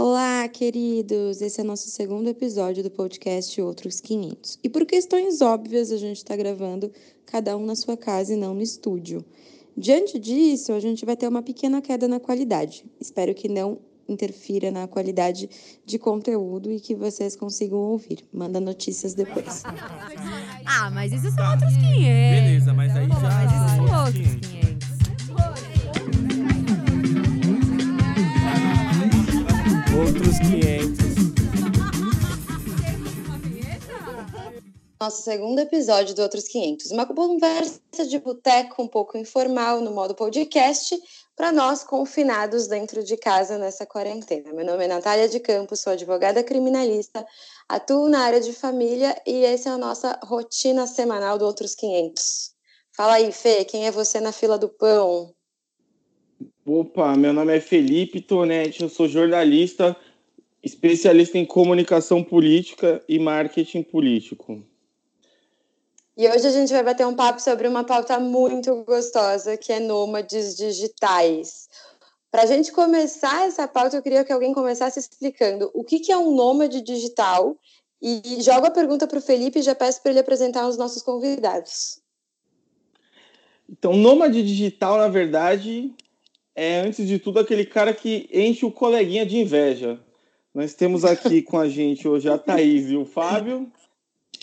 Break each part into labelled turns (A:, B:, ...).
A: Olá, queridos! Esse é nosso segundo episódio do podcast Outros 500. E por questões óbvias, a gente está gravando cada um na sua casa e não no estúdio. Diante disso, a gente vai ter uma pequena queda na qualidade. Espero que não interfira na qualidade de conteúdo e que vocês consigam ouvir. Manda notícias depois.
B: ah, mas isso são outros 500. Beleza,
C: mas aí já.
B: Mas isso são outros 500.
C: Outros 500.
A: Nosso segundo episódio do Outros 500. Uma conversa de boteco um pouco informal no modo podcast para nós confinados dentro de casa nessa quarentena. Meu nome é Natália de Campos, sou advogada criminalista, atuo na área de família e essa é a nossa rotina semanal do Outros 500. Fala aí, Fê, quem é você na fila do pão?
D: Opa, meu nome é Felipe Tonetti, eu sou jornalista, especialista em comunicação política e marketing político.
A: E hoje a gente vai bater um papo sobre uma pauta muito gostosa, que é nômades digitais. Para a gente começar essa pauta, eu queria que alguém começasse explicando o que, que é um nômade digital e jogo a pergunta para o Felipe e já peço para ele apresentar os nossos convidados.
D: Então, nômade digital, na verdade, é, antes de tudo, aquele cara que enche o coleguinha de inveja. Nós temos aqui com a gente hoje a Thaís e o Fábio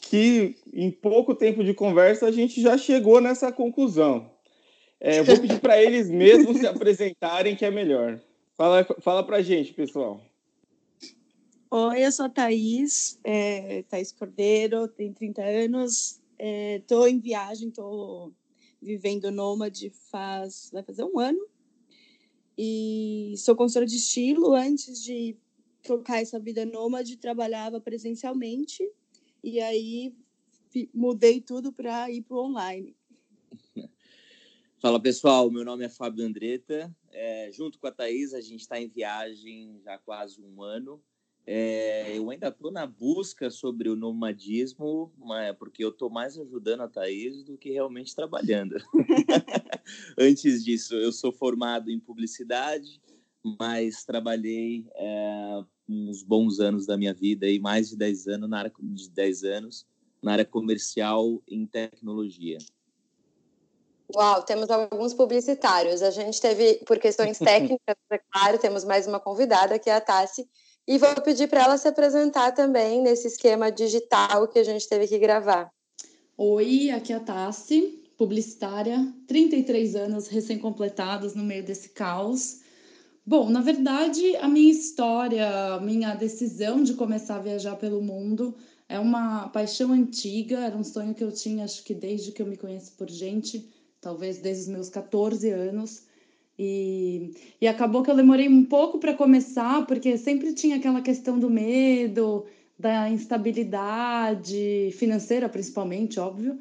D: que em pouco tempo de conversa a gente já chegou nessa conclusão. É, vou pedir para eles mesmos se apresentarem, que é melhor. Fala, fala para a gente, pessoal.
E: Oi, eu sou a Thaís, é, Thaís Cordeiro, tenho 30 anos, estou é, em viagem, estou vivendo nômade faz, vai fazer um ano, e sou consultora de estilo. Antes de trocar essa vida nômade, trabalhava presencialmente e aí mudei tudo para ir para online.
F: Fala pessoal, meu nome é Fábio Andretta. É, junto com a Thaís, a gente está em viagem já há quase um ano. É, eu ainda estou na busca sobre o nomadismo, porque eu estou mais ajudando a Thaís do que realmente trabalhando. Antes disso, eu sou formado em publicidade, mas trabalhei é, uns bons anos da minha vida, aí, mais de 10 anos na área de 10 anos na área comercial em tecnologia.
A: Uau, temos alguns publicitários. A gente teve, por questões técnicas, é claro, temos mais uma convidada, que é a Tassi, e vou pedir para ela se apresentar também nesse esquema digital que a gente teve que gravar.
G: Oi, aqui é a Tassi, publicitária, 33 anos recém-completados no meio desse caos. Bom, na verdade, a minha história, minha decisão de começar a viajar pelo mundo é uma paixão antiga, era um sonho que eu tinha, acho que desde que eu me conheço por gente, talvez desde os meus 14 anos. E, e acabou que eu demorei um pouco para começar, porque sempre tinha aquela questão do medo, da instabilidade financeira, principalmente, óbvio.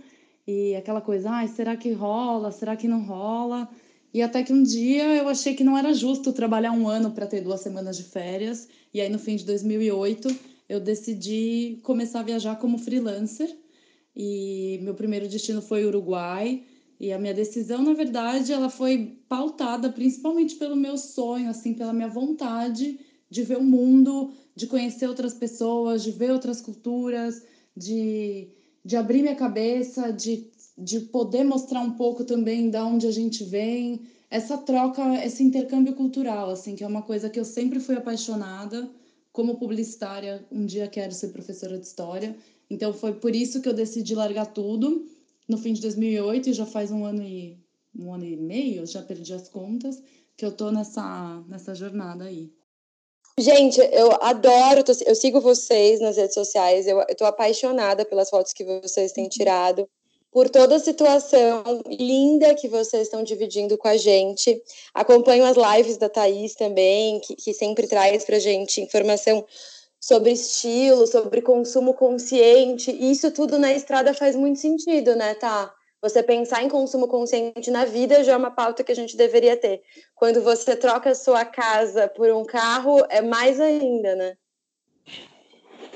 G: E aquela coisa, ah, será que rola? Será que não rola? E até que um dia eu achei que não era justo trabalhar um ano para ter duas semanas de férias. E aí, no fim de 2008, eu decidi começar a viajar como freelancer. E meu primeiro destino foi Uruguai. E a minha decisão, na verdade, ela foi pautada principalmente pelo meu sonho, assim, pela minha vontade de ver o mundo, de conhecer outras pessoas, de ver outras culturas, de, de abrir minha cabeça, de de poder mostrar um pouco também da onde a gente vem, essa troca, esse intercâmbio cultural, assim, que é uma coisa que eu sempre fui apaixonada. Como publicitária, um dia quero ser professora de história. Então foi por isso que eu decidi largar tudo no fim de 2008 e já faz um ano e um ano e meio, já perdi as contas, que eu tô nessa nessa jornada aí.
A: Gente, eu adoro, eu sigo vocês nas redes sociais, eu, eu tô apaixonada pelas fotos que vocês têm tirado por toda a situação linda que vocês estão dividindo com a gente. Acompanho as lives da Thaís também, que, que sempre traz para a gente informação sobre estilo, sobre consumo consciente. E isso tudo na estrada faz muito sentido, né, tá? Você pensar em consumo consciente na vida já é uma pauta que a gente deveria ter. Quando você troca a sua casa por um carro, é mais ainda, né?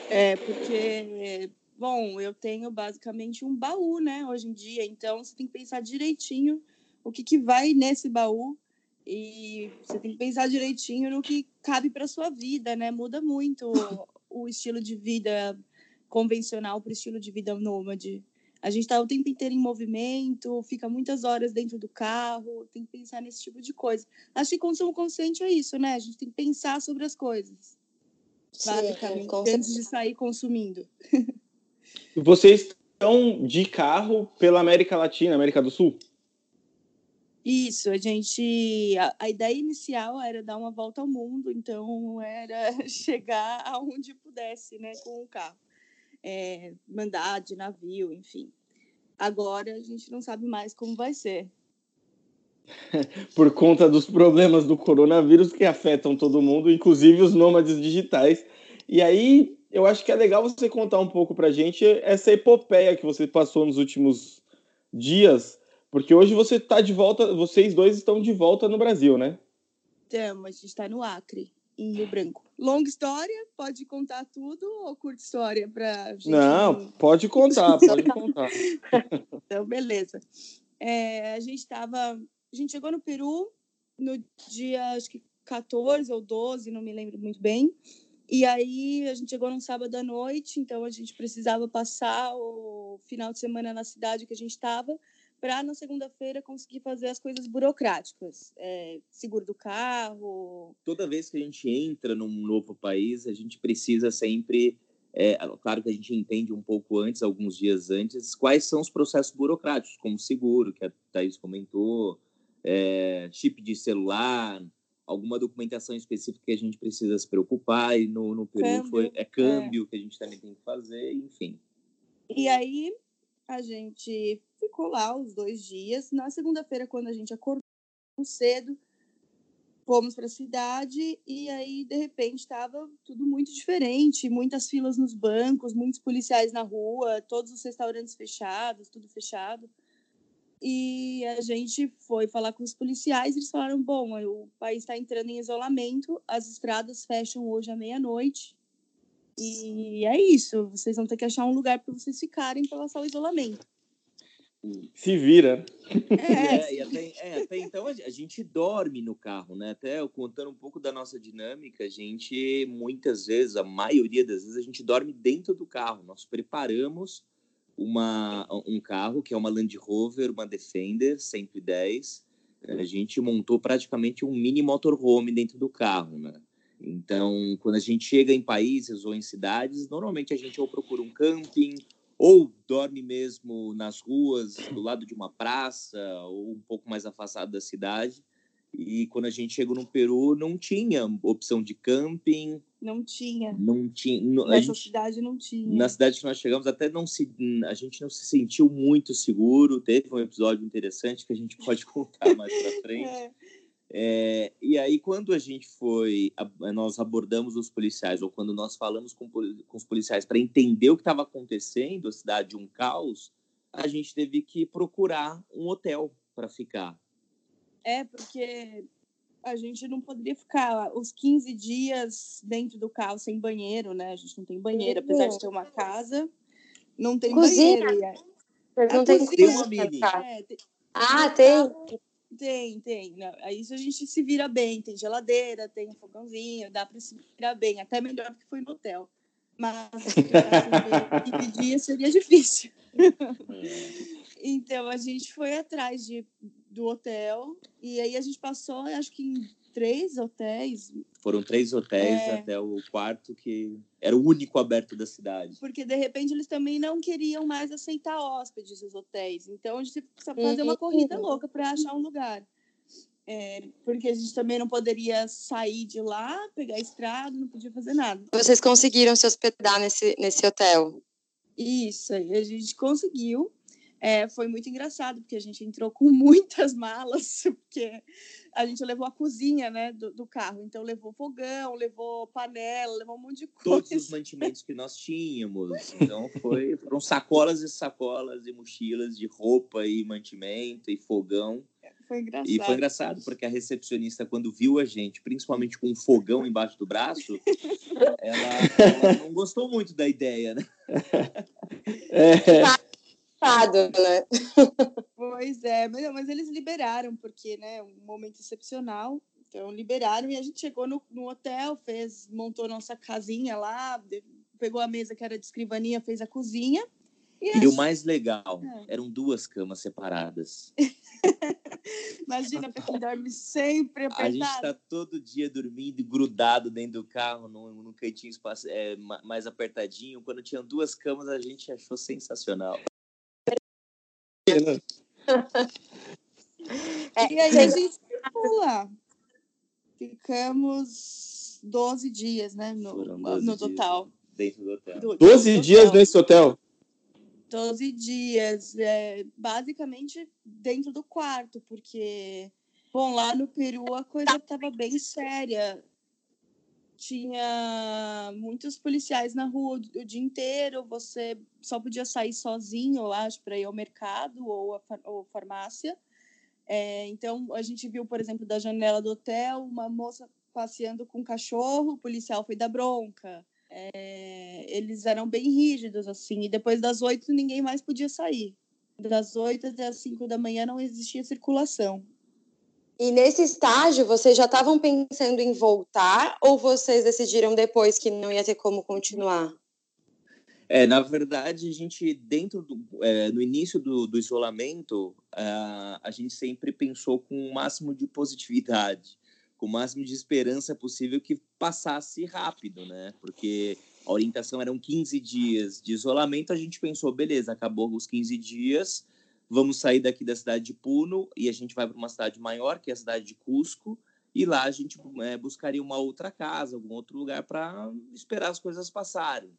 E: É, porque Bom, eu tenho basicamente um baú, né, hoje em dia, então você tem que pensar direitinho o que, que vai nesse baú E você tem que pensar direitinho no que cabe para sua vida, né? Muda muito o, o estilo de vida convencional para o estilo de vida nômade. A gente está o tempo inteiro em movimento, fica muitas horas dentro do carro, tem que pensar nesse tipo de coisa. Acho que consumo consciente é isso, né? A gente tem que pensar sobre as coisas.
A: Sim,
E: basicamente, antes de sair consumindo.
D: Vocês estão de carro pela América Latina, América do Sul?
E: Isso, a gente. A, a ideia inicial era dar uma volta ao mundo, então era chegar aonde pudesse, né, com o carro. É, mandar de navio, enfim. Agora a gente não sabe mais como vai ser.
D: Por conta dos problemas do coronavírus que afetam todo mundo, inclusive os nômades digitais. E aí, eu acho que é legal você contar um pouco pra gente essa epopeia que você passou nos últimos dias, porque hoje você está de volta, vocês dois estão de volta no Brasil, né?
E: Então, a gente está no Acre, em Rio Branco. Longa história, pode contar tudo ou curta história para gente?
D: Não, pode contar, pode contar.
E: Então, beleza. É, a gente estava. A gente chegou no Peru no dia, acho que 14 ou 12, não me lembro muito bem. E aí a gente chegou num sábado à noite, então a gente precisava passar o final de semana na cidade que a gente estava para na segunda-feira conseguir fazer as coisas burocráticas, é, seguro do carro.
F: Toda vez que a gente entra num novo país, a gente precisa sempre é, claro que a gente entende um pouco antes, alguns dias antes, quais são os processos burocráticos, como seguro, que a Thaís comentou, é, chip de celular, alguma documentação específica que a gente precisa se preocupar, e no, no Peru
E: Câmbio,
F: foi, é câmbio que a gente também tem que fazer, enfim.
E: E aí a gente ficou lá os dois dias. Na segunda-feira, quando a gente acordou cedo, fomos para a cidade e aí de repente estava tudo muito diferente, muitas filas nos bancos, muitos policiais na rua, todos os restaurantes fechados, tudo fechado. E a gente foi falar com os policiais, eles falaram: bom, o país está entrando em isolamento, as estradas fecham hoje à meia-noite. E é isso, vocês vão ter que achar um lugar para vocês ficarem para passar o isolamento.
D: Se vira.
E: É,
F: É, e até, é, até então a a gente dorme no carro, né? Até eu contando um pouco da nossa dinâmica, a gente muitas vezes, a maioria das vezes, a gente dorme dentro do carro. Nós preparamos uma, um carro que é uma Land Rover, uma Defender 110. A gente montou praticamente um mini motorhome dentro do carro, né? Então, quando a gente chega em países ou em cidades, normalmente a gente ou procura um camping ou dorme mesmo nas ruas, do lado de uma praça, ou um pouco mais afastado da cidade. E quando a gente chegou no Peru, não tinha opção de camping,
E: não tinha.
F: não tinha.
E: Nessa
F: gente,
E: cidade não tinha.
F: na cidade que nós chegamos, até não se, a gente não se sentiu muito seguro. Teve um episódio interessante que a gente pode contar mais para frente.
E: É,
F: É, e aí, quando a gente foi, a- nós abordamos os policiais, ou quando nós falamos com, com os policiais para entender o que estava acontecendo, a cidade um caos, a gente teve que procurar um hotel para ficar.
E: é, porque a gente não poderia ficar os 15 dias dentro do carro sem banheiro, né? A gente não tem banheiro, apesar de ter uma casa, não tem
A: Cozinha?
E: banheiro.
A: Não têm
E: cozinha-
F: Tem uma
A: cozinha,
F: mini.
E: é, tem-
A: Ah, tem.
E: Tem, tem. Não, aí isso a gente se vira bem. Tem geladeira, tem um fogãozinho, dá para se virar bem. Até melhor que foi no hotel. Mas assim, dividir seria difícil. Então a gente foi atrás de, do hotel e aí a gente passou, acho que em três hotéis,
F: Foram três hotéis
E: É.
F: até o quarto que era o único aberto da cidade.
E: porque de repente eles também não queriam mais aceitar hóspedes os hotéis. Então a gente precisa fazer uma
A: Uhum.
E: corrida louca para achar um lugar. É, porque a gente também não poderia sair de lá, pegar a estrada, não podia fazer nada.
A: Vocês conseguiram se hospedar nesse, nesse hotel?
E: Isso aí, a gente conseguiu. É, foi muito engraçado, porque a gente entrou com muitas malas, porque a gente levou a cozinha né, do, do carro. Então, levou fogão, levou panela, levou um monte de coisa.
F: Todos os mantimentos que nós tínhamos. Então, foi, foram sacolas e sacolas e mochilas de roupa e mantimento e fogão.
E: Foi engraçado.
F: E foi engraçado, porque a recepcionista, quando viu a gente, principalmente com um fogão embaixo do braço, ela, ela não gostou muito da ideia, né?
D: É,
A: Estado, né?
E: Pois é, mas, mas eles liberaram, porque, né, um momento excepcional. Então, liberaram e a gente chegou no, no hotel, fez, montou nossa casinha lá, pegou a mesa que era de escrivania, fez a cozinha.
F: E, e o mais legal, é. eram duas camas separadas.
E: Imagina pra quem dorme sempre apertado.
F: A gente está todo dia dormindo grudado dentro do carro, num, num cantinho é, mais apertadinho. Quando tinham duas camas, a gente achou sensacional.
E: É, e aí a gente lá. Ficamos 12 dias, né? No, no total.
F: Dentro do hotel.
D: 12 dias nesse hotel?
E: 12 dias, é, basicamente dentro do quarto, porque, bom, lá no Peru a coisa estava bem séria. Tinha muitos policiais na rua o, dia inteiro, você só podia sair sozinho, eu acho, para ir ao mercado ou ou farmácia. É, então, a gente viu, por exemplo, da janela do hotel, uma moça passeando com um cachorro, o policial foi dar bronca. É, eles eram bem rígidos, assim, e depois das oito ninguém mais podia sair. Das oito até as cinco da manhã não existia circulação.
A: E nesse estágio, vocês já estavam pensando em voltar ou vocês decidiram depois que não ia ter como continuar?
F: É, na verdade, a gente, dentro do, é, no início do, do isolamento, a, a gente sempre pensou com o máximo de positividade com o máximo de esperança possível que passasse rápido, né? Porque a orientação eram 15 dias de isolamento, a gente pensou, beleza, acabou os 15 dias, vamos sair daqui da cidade de Puno e a gente vai para uma cidade maior, que é a cidade de Cusco, e lá a gente é, buscaria uma outra casa, algum outro lugar para esperar as coisas passarem.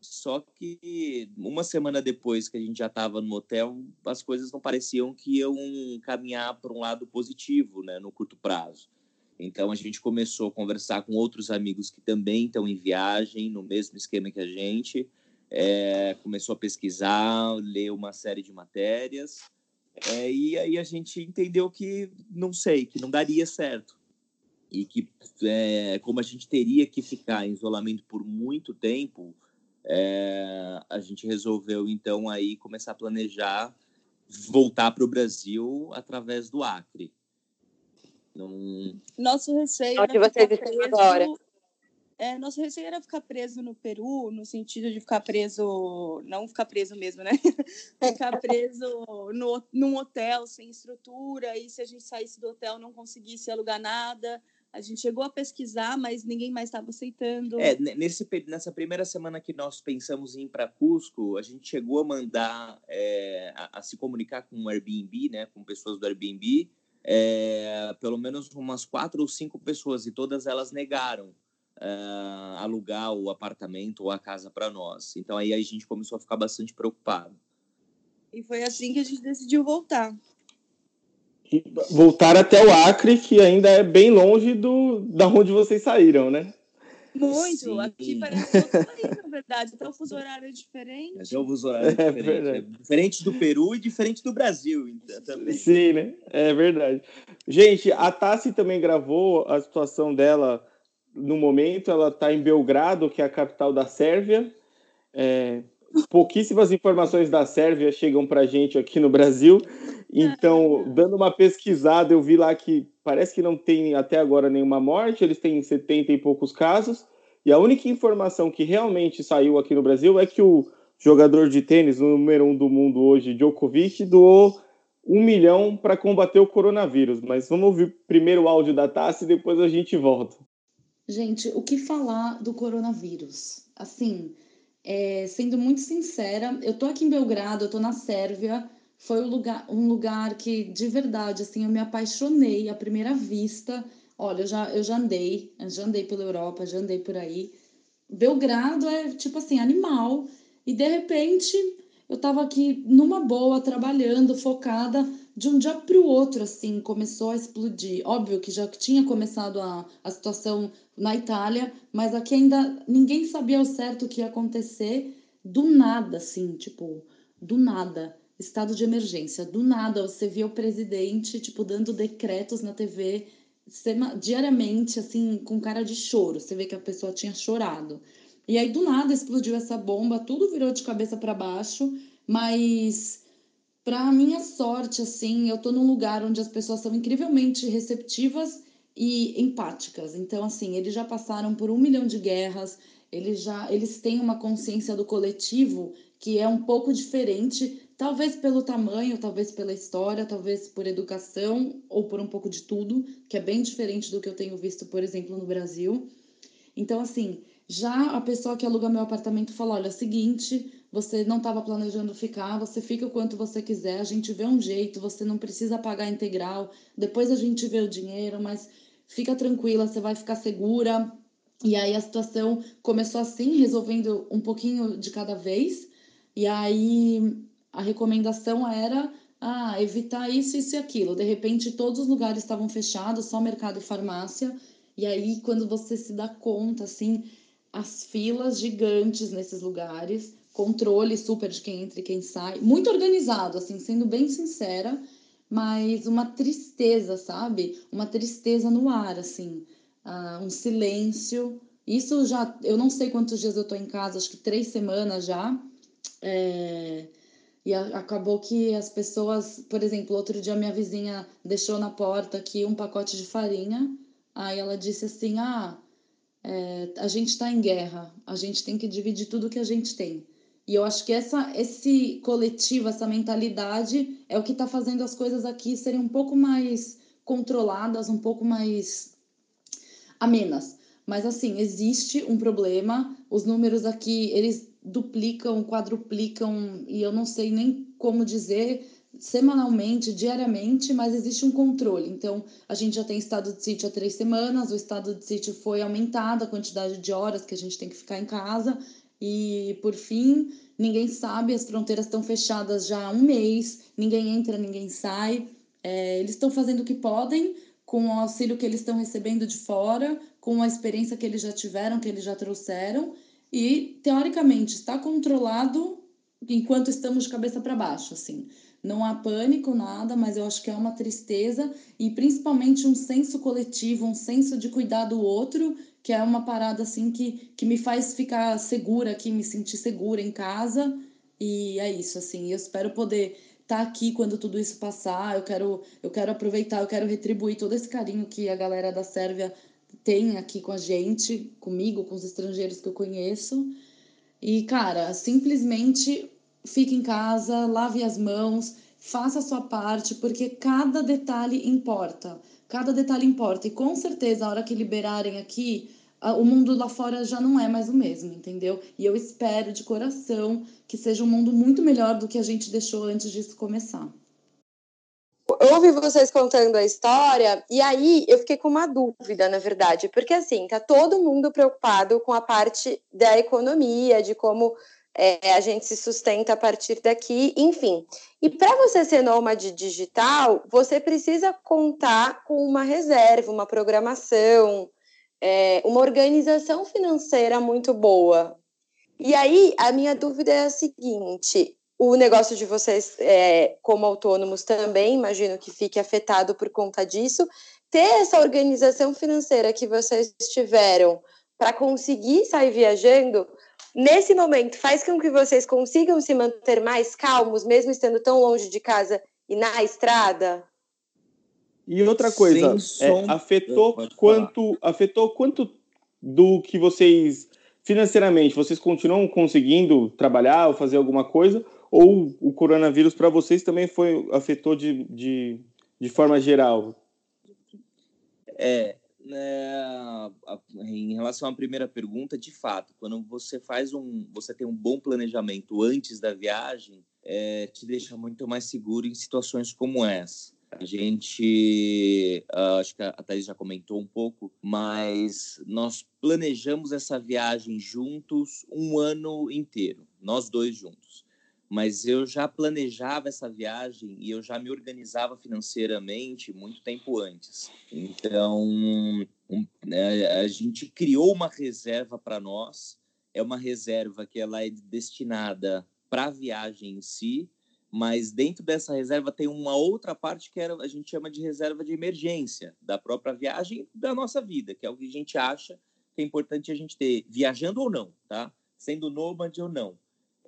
F: Só que uma semana depois que a gente já estava no hotel, as coisas não pareciam que iam caminhar para um lado positivo, né, no curto prazo. Então a gente começou a conversar com outros amigos que também estão em viagem, no mesmo esquema que a gente. É, começou a pesquisar, ler uma série de matérias. É, e aí a gente entendeu que não sei, que não daria certo. E que é, como a gente teria que ficar em isolamento por muito tempo, é, a gente resolveu então aí começar a planejar voltar para o Brasil através do Acre.
E: Não... Nosso receio
A: Onde era vocês estão agora?
E: É, nosso receio era ficar preso no Peru, no sentido de ficar preso, não ficar preso mesmo, né? ficar preso no, num hotel sem estrutura, e se a gente saísse do hotel não conseguisse alugar nada. A gente chegou a pesquisar, mas ninguém mais estava aceitando.
F: É, nesse, nessa primeira semana que nós pensamos em ir para Cusco, a gente chegou a mandar, é, a, a, se comunicar com o Airbnb, né, com pessoas do Airbnb, é, pelo menos umas quatro ou cinco pessoas e todas elas negaram é, alugar o apartamento ou a casa para nós. Então aí a gente começou a ficar bastante preocupado.
E: E foi assim que a gente decidiu voltar.
D: voltar até o Acre, que ainda é bem longe do da onde vocês saíram, né?
E: Muito. Sim. Aqui parece outro país, na verdade. Até o fuso horário é diferente.
F: Até o fuso horário é, é diferente. É diferente do Peru e diferente do Brasil então, também.
D: Sim, né? É verdade. Gente, a Tassi também gravou a situação dela no momento. Ela está em Belgrado, que é a capital da Sérvia. É, pouquíssimas informações da Sérvia chegam para a gente aqui no Brasil. Então, dando uma pesquisada, eu vi lá que parece que não tem até agora nenhuma morte, eles têm 70 e poucos casos. E a única informação que realmente saiu aqui no Brasil é que o jogador de tênis, o número um do mundo hoje, Djokovic, doou um milhão para combater o coronavírus. Mas vamos ouvir primeiro o áudio da Tassi e depois a gente volta.
G: Gente, o que falar do coronavírus? Assim, é, sendo muito sincera, eu tô aqui em Belgrado, eu tô na Sérvia, foi um lugar, um lugar que, de verdade, assim, eu me apaixonei à primeira vista. Olha, eu já, eu já andei, já andei pela Europa, já andei por aí. Belgrado é, tipo assim, animal. E, de repente, eu tava aqui numa boa, trabalhando, focada. De um dia para o outro, assim, começou a explodir. Óbvio que já tinha começado a, a situação na Itália, mas aqui ainda ninguém sabia ao certo o que ia acontecer. Do nada, assim, tipo, do nada estado de emergência. Do nada, você via o presidente, tipo, dando decretos na TV diariamente, assim, com cara de choro. Você vê que a pessoa tinha chorado. E aí, do nada, explodiu essa bomba, tudo virou de cabeça para baixo, mas para minha sorte, assim, eu tô num lugar onde as pessoas são incrivelmente receptivas e empáticas. Então, assim, eles já passaram por um milhão de guerras, eles já eles têm uma consciência do coletivo que é um pouco diferente, talvez pelo tamanho, talvez pela história, talvez por educação ou por um pouco de tudo, que é bem diferente do que eu tenho visto, por exemplo, no Brasil. Então, assim, já a pessoa que aluga meu apartamento fala: olha, é seguinte, você não estava planejando ficar, você fica o quanto você quiser, a gente vê um jeito, você não precisa pagar integral, depois a gente vê o dinheiro, mas fica tranquila, você vai ficar segura. E aí a situação começou assim, resolvendo um pouquinho de cada vez. E aí a recomendação era ah, evitar isso, isso e aquilo. De repente, todos os lugares estavam fechados, só mercado e farmácia. E aí, quando você se dá conta, assim, as filas gigantes nesses lugares, controle super de quem entra e quem sai, muito organizado, assim, sendo bem sincera, mas uma tristeza, sabe? Uma tristeza no ar, assim, uh, um silêncio. Isso já, eu não sei quantos dias eu tô em casa, acho que três semanas já. É, e a, acabou que as pessoas, por exemplo, outro dia minha vizinha deixou na porta aqui um pacote de farinha. Aí ela disse assim: Ah, é, a gente está em guerra, a gente tem que dividir tudo que a gente tem. E eu acho que essa, esse coletivo, essa mentalidade é o que está fazendo as coisas aqui serem um pouco mais controladas, um pouco mais amenas. Mas assim, existe um problema, os números aqui, eles duplicam, quadruplicam, e eu não sei nem como dizer semanalmente, diariamente, mas existe um controle. Então, a gente já tem estado de sítio há três semanas, o estado de sítio foi aumentado, a quantidade de horas que a gente tem que ficar em casa, e, por fim, ninguém sabe, as fronteiras estão fechadas já há um mês, ninguém entra, ninguém sai. É, eles estão fazendo o que podem com o auxílio que eles estão recebendo de fora, com a experiência que eles já tiveram, que eles já trouxeram, e, teoricamente, está controlado enquanto estamos de cabeça para baixo, assim. Não há pânico, nada, mas eu acho que é uma tristeza e principalmente um senso coletivo, um senso de cuidar do outro que é uma parada assim que, que me faz ficar segura aqui, me sentir segura em casa. E é isso, assim. Eu espero poder estar tá aqui quando tudo isso passar. Eu quero, eu quero aproveitar, eu quero retribuir todo esse carinho que a galera da Sérvia tem aqui com a gente, comigo, com os estrangeiros que eu conheço. E, cara, simplesmente fique em casa, lave as mãos, faça a sua parte, porque cada detalhe importa. Cada detalhe importa. E com certeza, a hora que liberarem aqui, o mundo lá fora já não é mais o mesmo, entendeu? E eu espero de coração que seja um mundo muito melhor do que a gente deixou antes disso começar.
A: Eu ouvi vocês contando a história e aí eu fiquei com uma dúvida, na verdade, porque assim, tá todo mundo preocupado com a parte da economia, de como é, a gente se sustenta a partir daqui, enfim. E para você ser nômade digital, você precisa contar com uma reserva, uma programação, é, uma organização financeira muito boa. E aí, a minha dúvida é a seguinte: o negócio de vocês, é, como autônomos, também imagino que fique afetado por conta disso. Ter essa organização financeira que vocês tiveram para conseguir sair viajando, nesse momento, faz com que vocês consigam se manter mais calmos, mesmo estando tão longe de casa e na estrada?
D: E outra coisa, é, afetou quanto afetou quanto do que vocês financeiramente, vocês continuam conseguindo trabalhar ou fazer alguma coisa ou o coronavírus para vocês também foi afetou de, de, de forma geral?
F: É, é, em relação à primeira pergunta, de fato, quando você faz um, você tem um bom planejamento antes da viagem, é, te deixa muito mais seguro em situações como essa. A gente, uh, acho que a Thaís já comentou um pouco, mas nós planejamos essa viagem juntos um ano inteiro, nós dois juntos. Mas eu já planejava essa viagem e eu já me organizava financeiramente muito tempo antes. Então, um, né, a gente criou uma reserva para nós. É uma reserva que ela é destinada para a viagem em si, mas dentro dessa reserva tem uma outra parte que era, a gente chama de reserva de emergência da própria viagem da nossa vida, que é o que a gente acha que é importante a gente ter, viajando ou não, tá? Sendo nômade ou não.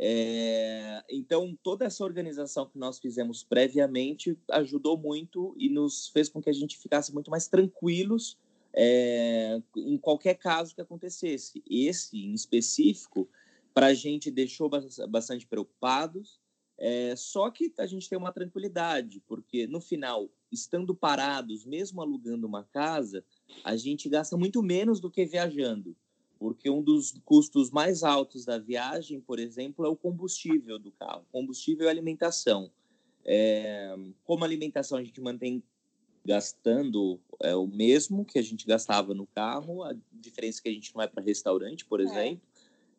F: É, então, toda essa organização que nós fizemos previamente ajudou muito e nos fez com que a gente ficasse muito mais tranquilos é, em qualquer caso que acontecesse. Esse, em específico, para a gente deixou bastante preocupados, é, só que a gente tem uma tranquilidade, porque no final, estando parados, mesmo alugando uma casa, a gente gasta muito menos do que viajando porque um dos custos mais altos da viagem, por exemplo, é o combustível do carro, combustível e alimentação. É, como alimentação a gente mantém gastando é, o mesmo que a gente gastava no carro, a diferença é que a gente não vai para restaurante, por é. exemplo,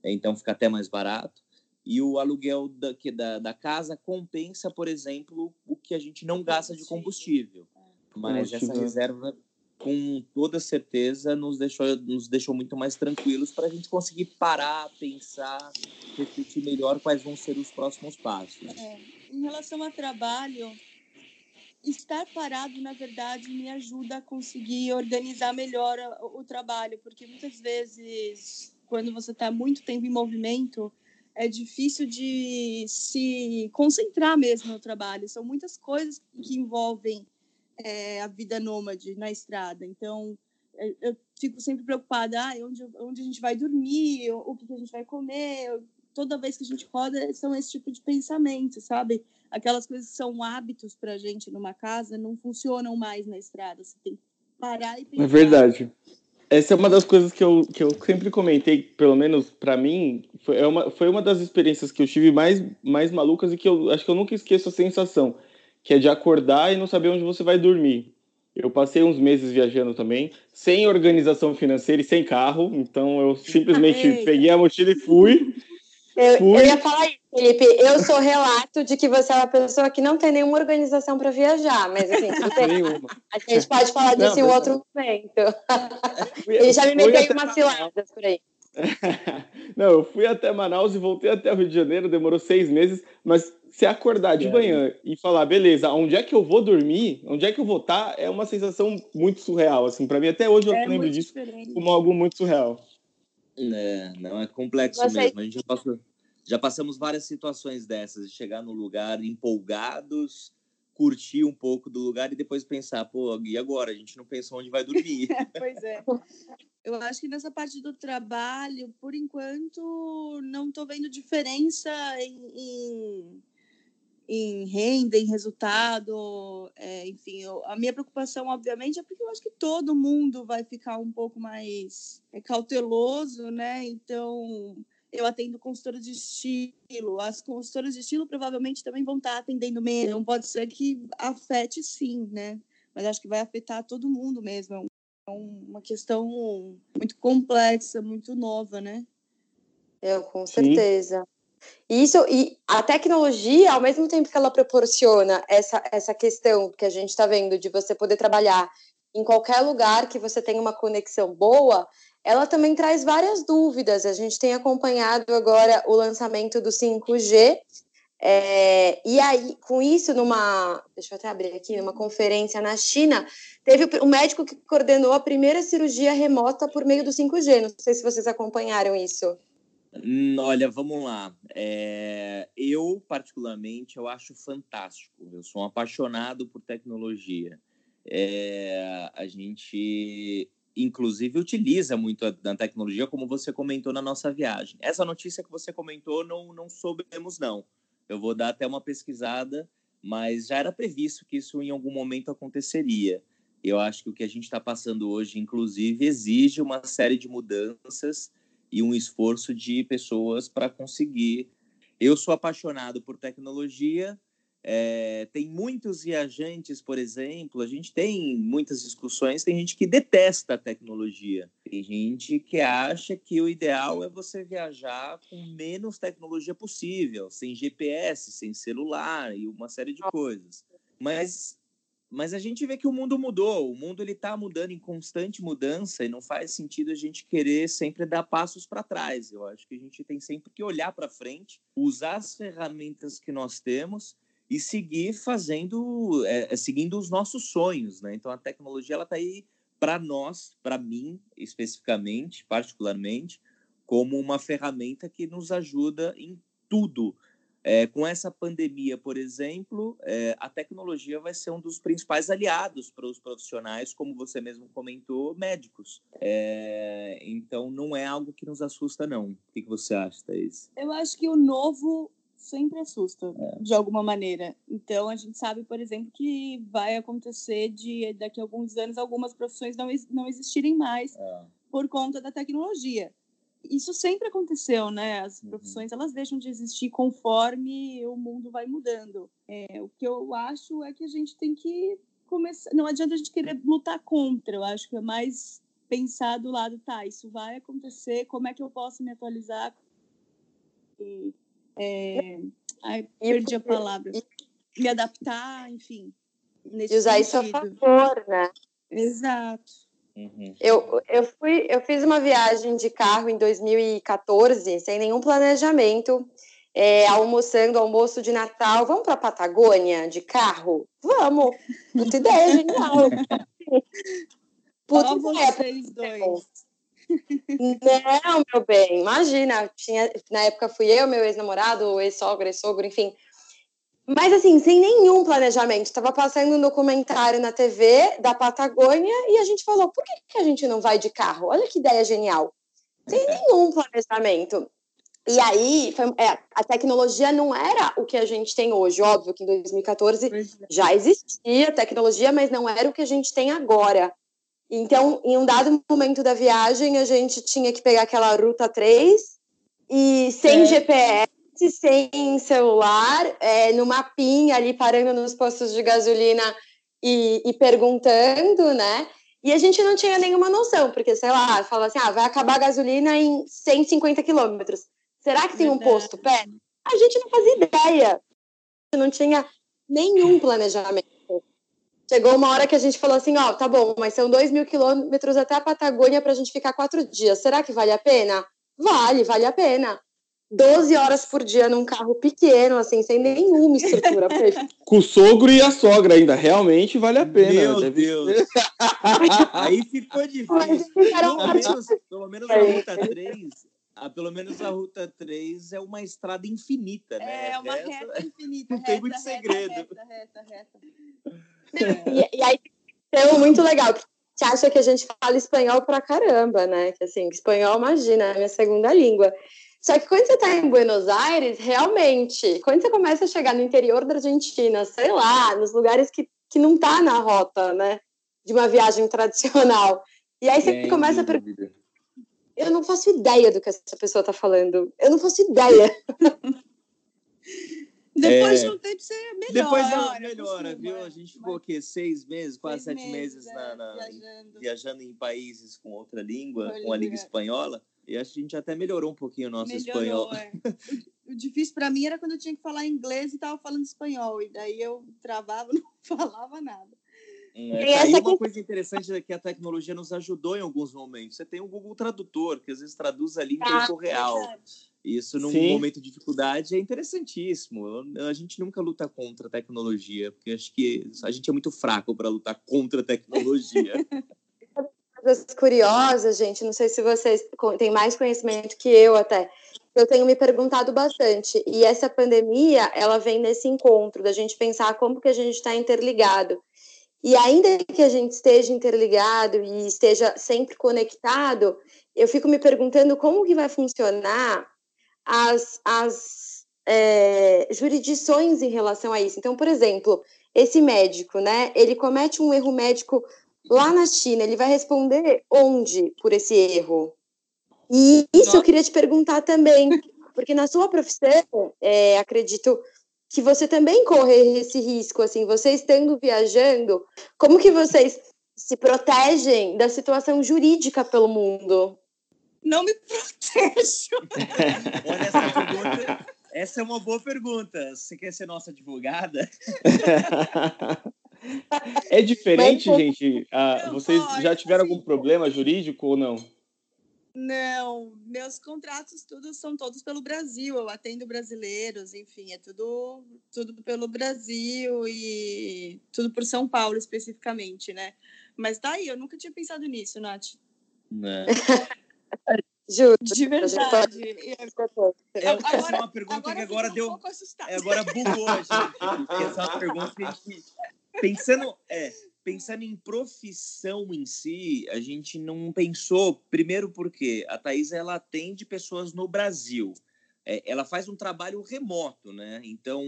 F: é. então fica até mais barato. E o aluguel da, que, da, da casa compensa, por exemplo, o que a gente não gasta de combustível. É. Mas essa reserva com toda certeza nos deixou, nos deixou muito mais tranquilos para a gente conseguir parar, pensar, refletir melhor quais vão ser os próximos passos.
E: É, em relação ao trabalho, estar parado, na verdade, me ajuda a conseguir organizar melhor o, o trabalho, porque muitas vezes, quando você está muito tempo em movimento, é difícil de se concentrar mesmo no trabalho. São muitas coisas que envolvem é, a vida nômade na estrada. Então, é, eu fico sempre preocupada, ah, onde, onde a gente vai dormir, o, que a gente vai comer. Toda vez que a gente roda, são esse tipo de pensamento, sabe? Aquelas coisas que são hábitos para a gente numa casa não funcionam mais na estrada. Você tem que parar e pensar.
D: É verdade. Essa é uma das coisas que eu, que eu sempre comentei, pelo menos para mim, foi é uma, foi uma das experiências que eu tive mais, mais malucas e que eu acho que eu nunca esqueço a sensação que é de acordar e não saber onde você vai dormir. Eu passei uns meses viajando também, sem organização financeira e sem carro, então eu simplesmente peguei a mochila e fui.
A: Eu, fui. eu ia falar isso, Felipe. Eu sou relato de que você é uma pessoa que não tem nenhuma organização para viajar, mas assim, a gente pode falar disso não, em outro momento. Ele já me meteu umas ciladas por aí.
D: Não, eu fui até Manaus e voltei até o Rio de Janeiro, demorou seis meses, mas se acordar de é. manhã e falar, beleza, onde é que eu vou dormir, onde é que eu vou estar, é uma sensação muito surreal, assim, para mim até hoje eu é lembro disso diferente. como algo muito surreal.
F: É, não é complexo Você... mesmo. A gente já, passou, já passamos várias situações dessas, de chegar no lugar empolgados, curtir um pouco do lugar e depois pensar, pô, e agora? A gente não pensa onde vai dormir.
E: pois é. Eu acho que nessa parte do trabalho, por enquanto, não estou vendo diferença em, em em renda, em resultado, é, enfim, eu, a minha preocupação, obviamente, é porque eu acho que todo mundo vai ficar um pouco mais é, cauteloso, né? Então, eu atendo consultoras de estilo, as consultoras de estilo provavelmente também vão estar atendendo menos, então pode ser que afete sim, né? Mas acho que vai afetar todo mundo mesmo, é uma questão muito complexa, muito nova, né?
A: Eu, com certeza. Sim. Isso e a tecnologia, ao mesmo tempo que ela proporciona essa, essa questão que a gente está vendo de você poder trabalhar em qualquer lugar que você tenha uma conexão boa, ela também traz várias dúvidas. A gente tem acompanhado agora o lançamento do 5G. É, e aí, com isso, numa. Deixa eu até abrir aqui, numa conferência na China, teve o médico que coordenou a primeira cirurgia remota por meio do 5G. Não sei se vocês acompanharam isso.
F: Hum, olha, vamos lá. É, eu, particularmente, eu acho fantástico. Eu sou um apaixonado por tecnologia. É, a gente, inclusive, utiliza muito a, a, tecnologia, como você comentou na nossa viagem. Essa notícia que você comentou, não, não soubemos, não. Eu vou dar até uma pesquisada, mas já era previsto que isso em algum momento aconteceria. Eu acho que o que a gente está passando hoje, inclusive, exige uma série de mudanças e um esforço de pessoas para conseguir. Eu sou apaixonado por tecnologia. É, tem muitos viajantes, por exemplo, a gente tem muitas discussões. Tem gente que detesta a tecnologia, tem gente que acha que o ideal é você viajar com menos tecnologia possível, sem GPS, sem celular e uma série de coisas. Mas mas a gente vê que o mundo mudou, o mundo ele está mudando em constante mudança e não faz sentido a gente querer sempre dar passos para trás. Eu acho que a gente tem sempre que olhar para frente, usar as ferramentas que nós temos e seguir fazendo, é, seguindo os nossos sonhos, né? Então a tecnologia ela está aí para nós, para mim especificamente, particularmente, como uma ferramenta que nos ajuda em tudo. É, com essa pandemia, por exemplo, é, a tecnologia vai ser um dos principais aliados para os profissionais, como você mesmo comentou, médicos. É, então, não é algo que nos assusta, não. O que, que você acha, Thaís?
E: Eu acho que o novo sempre assusta, é. de alguma maneira. Então, a gente sabe, por exemplo, que vai acontecer de daqui a alguns anos algumas profissões não, não existirem mais é. por conta da tecnologia isso sempre aconteceu, né? As uhum. profissões elas deixam de existir conforme o mundo vai mudando. É, o que eu acho é que a gente tem que começar. Não adianta a gente querer lutar contra. Eu acho que é mais pensar do lado, tá? Isso vai acontecer. Como é que eu posso me atualizar? E, é... Ai, perdi a palavra. Me adaptar, enfim.
A: e usar sentido. isso a favor, né?
E: Exato.
A: Uhum. Eu, eu, fui, eu fiz uma viagem de carro em 2014, sem nenhum planejamento, é, almoçando, almoço de Natal. Vamos para a Patagônia de carro? Vamos! Puta ideia, genial!
E: Puta Só ideia. vocês dois.
A: Não, meu bem, imagina, tinha, na época fui eu, meu ex-namorado, ex-sogra, ex-sogro, enfim, mas assim, sem nenhum planejamento. Estava passando um documentário na TV da Patagônia e a gente falou: por que, que a gente não vai de carro? Olha que ideia genial. Sem nenhum planejamento. E aí, foi, é, a tecnologia não era o que a gente tem hoje. Óbvio que em 2014 é. já existia tecnologia, mas não era o que a gente tem agora. Então, em um dado momento da viagem, a gente tinha que pegar aquela ruta 3 e sem é. GPS sem celular, é, no mapinha ali parando nos postos de gasolina e, e, perguntando, né? E a gente não tinha nenhuma noção, porque, sei lá, fala assim, ah, vai acabar a gasolina em 150 quilômetros. Será que tem um posto perto? A gente não fazia ideia. Não tinha nenhum planejamento. Chegou uma hora que a gente falou assim, ó, oh, tá bom, mas são dois mil quilômetros até a Patagônia para a gente ficar quatro dias. Será que vale a pena? Vale, vale a pena. 12 horas por dia num carro pequeno, assim, sem nenhuma estrutura.
D: Com o sogro e a sogra ainda, realmente vale a pena.
F: Meu Deve Deus! Aí ficou difícil. Pelo menos, pelo menos a Ruta 3, a, pelo menos a Ruta 3 é uma estrada infinita, né?
E: É, uma Essa, reta infinita.
F: Não
E: reta,
F: tem muito reta, segredo.
E: Reta, reta,
A: reta. E, e aí, então, muito legal. Você acha que a gente fala espanhol pra caramba, né? Que assim, espanhol, imagina, é a minha segunda língua. Só que quando você está em Buenos Aires, realmente, quando você começa a chegar no interior da Argentina, sei lá, nos lugares que, que não tá na rota, né, de uma viagem tradicional, e aí você começa a perguntar, eu não faço ideia do que essa pessoa está falando, eu não faço ideia.
E: Depois é, de um tempo você melhora.
F: Depois ela melhora, viu? A gente ficou aqui seis meses, quase seis sete meses, meses na, na, viajando. viajando. em países com outra língua, com a língua espanhola. E acho que a gente até melhorou um pouquinho o nosso melhorou, espanhol. É.
E: O, o, difícil para mim era quando eu tinha que falar inglês e tava falando espanhol. E daí eu travava, não falava nada.
F: É, tá aí uma coisa interessante é que a tecnologia nos ajudou em alguns momentos. Você tem o Google Tradutor, que às vezes traduz ali em ah, tempo real. Isso, num Sim. momento de dificuldade, é interessantíssimo. A gente nunca luta contra a tecnologia, porque acho que a gente é muito fraco para lutar contra a tecnologia.
A: coisas curiosas, gente. Não sei se vocês têm mais conhecimento que eu até. Eu tenho me perguntado bastante. E essa pandemia, ela vem nesse encontro da gente pensar como que a gente está interligado. E ainda que a gente esteja interligado e esteja sempre conectado, eu fico me perguntando como que vai funcionar as, as é, jurisdições em relação a isso. Então, por exemplo, esse médico, né? Ele comete um erro médico lá na China, ele vai responder onde por esse erro? E isso Nossa. eu queria te perguntar também, porque na sua profissão, é, acredito que você também corre esse risco, assim, você estando viajando, como que vocês se protegem da situação jurídica pelo mundo?
E: Não me protejo.
F: Olha essa pergunta. Essa é uma boa pergunta. Você quer ser nossa advogada?
D: É diferente, Mas, gente? Ah, vocês já tiveram algum problema jurídico ou não?
E: Não, meus contratos todos são todos pelo Brasil. Eu atendo brasileiros, enfim, é tudo tudo pelo Brasil e tudo por São Paulo especificamente, né? Mas daí, tá eu nunca tinha pensado nisso, Nath.
F: Né.
A: Juro.
E: De verdade.
F: É, agora, uma pergunta que agora deu. Um é, agora bugou a gente. Essa é uma pergunta que a gente. Pensando, é, pensando em profissão em si, a gente não pensou, primeiro porque a Thais ela atende pessoas no Brasil. É, ela faz um trabalho remoto, né? Então,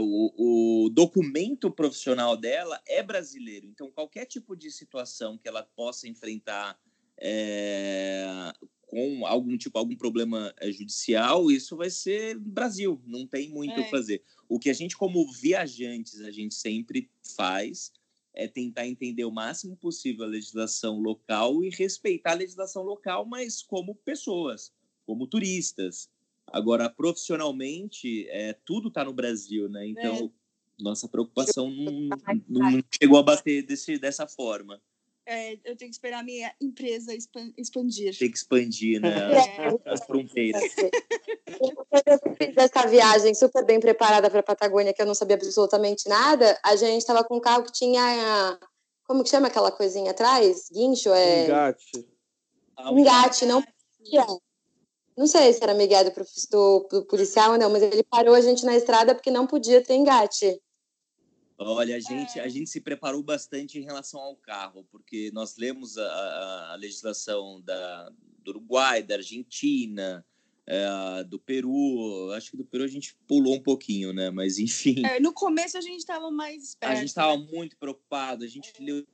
F: o, o, documento profissional dela é brasileiro. Então, qualquer tipo de situação que ela possa enfrentar é, com algum tipo, algum problema é, judicial, isso vai ser Brasil. Não tem muito o é. fazer. O que a gente, como viajantes, a gente sempre faz é tentar entender o máximo possível a legislação local e respeitar a legislação local, mas como pessoas, como turistas. Agora, profissionalmente, é, tudo está no Brasil, né? Então, é. nossa preocupação não, não, chegou a bater desse, dessa forma.
E: É, eu tenho que esperar a minha empresa expandir.
F: Tem que expandir, né? É. As fronteiras.
A: eu fiz essa viagem super bem preparada para a Patagônia, que eu não sabia absolutamente nada, a gente estava com um carro que tinha. Como que chama aquela coisinha atrás? Guincho? É...
D: Engate.
A: Engate, não. Não sei se era Miguel do, do, do policial ou não, mas ele parou a gente na estrada porque não podia ter engate.
F: Olha, a gente, a gente se preparou bastante em relação ao carro, porque nós lemos a, a legislação da, do Uruguai, da Argentina, é, do Peru. Acho que do Peru a gente pulou um pouquinho, né? Mas enfim.
E: É, no começo a gente estava mais esperto.
F: A gente estava né? muito preocupado, a gente leu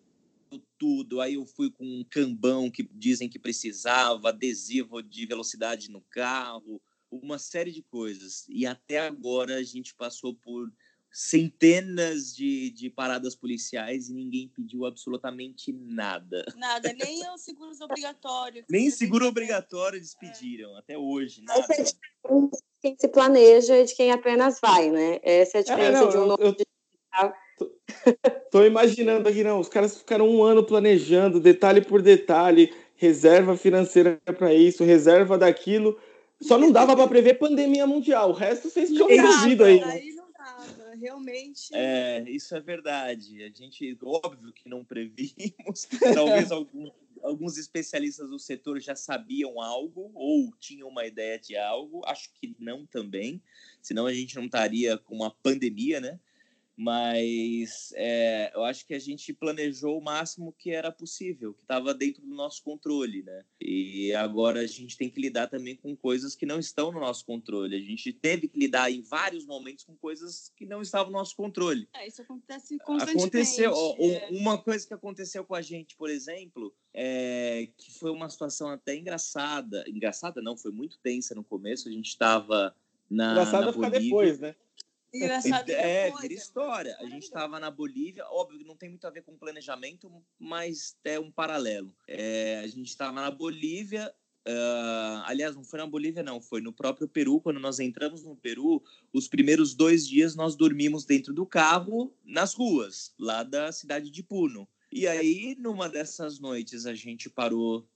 F: tudo. Aí eu fui com um cambão que dizem que precisava, adesivo de velocidade no carro, uma série de coisas. E até agora a gente passou por centenas de, de paradas policiais e ninguém pediu absolutamente nada.
E: Nada, nem os seguros obrigatórios.
F: nem seguro obrigatório eles pediram, é. até hoje. Nada.
A: Essa é a diferença de quem se planeja e de quem apenas vai, né? Essa é a é, diferença é, não, de um novo eu,
D: eu... Tô, tô imaginando aqui, não. Os caras ficaram um ano planejando, detalhe por detalhe, reserva financeira para isso, reserva daquilo. Só não dava para prever pandemia mundial. O resto vocês tinham resolvido aí.
E: aí não dava, realmente.
F: É, isso é verdade. A gente, óbvio que não previmos. Talvez algum, alguns especialistas do setor já sabiam algo ou tinham uma ideia de algo. Acho que não também. Senão a gente não estaria com uma pandemia, né? Mas é, eu acho que a gente planejou o máximo que era possível, que estava dentro do nosso controle, né? E agora a gente tem que lidar também com coisas que não estão no nosso controle. A gente teve que lidar em vários momentos com coisas que não estavam no nosso controle.
E: É, isso acontece constantemente.
F: Aconteceu. Ó, é. Uma coisa que aconteceu com a gente, por exemplo, é que foi uma situação até engraçada. Engraçada não, foi muito tensa no começo. A gente estava na.
D: Engraçada
F: na
D: ficar depois, né?
E: Engraçado.
F: É, vira história. A gente estava na Bolívia, óbvio que não tem muito a ver com planejamento, mas é um paralelo. É, a gente estava na Bolívia. Uh, aliás, não foi na Bolívia, não, foi no próprio Peru. Quando nós entramos no Peru, os primeiros dois dias nós dormimos dentro do carro, nas ruas, lá da cidade de Puno. E aí, numa dessas noites, a gente parou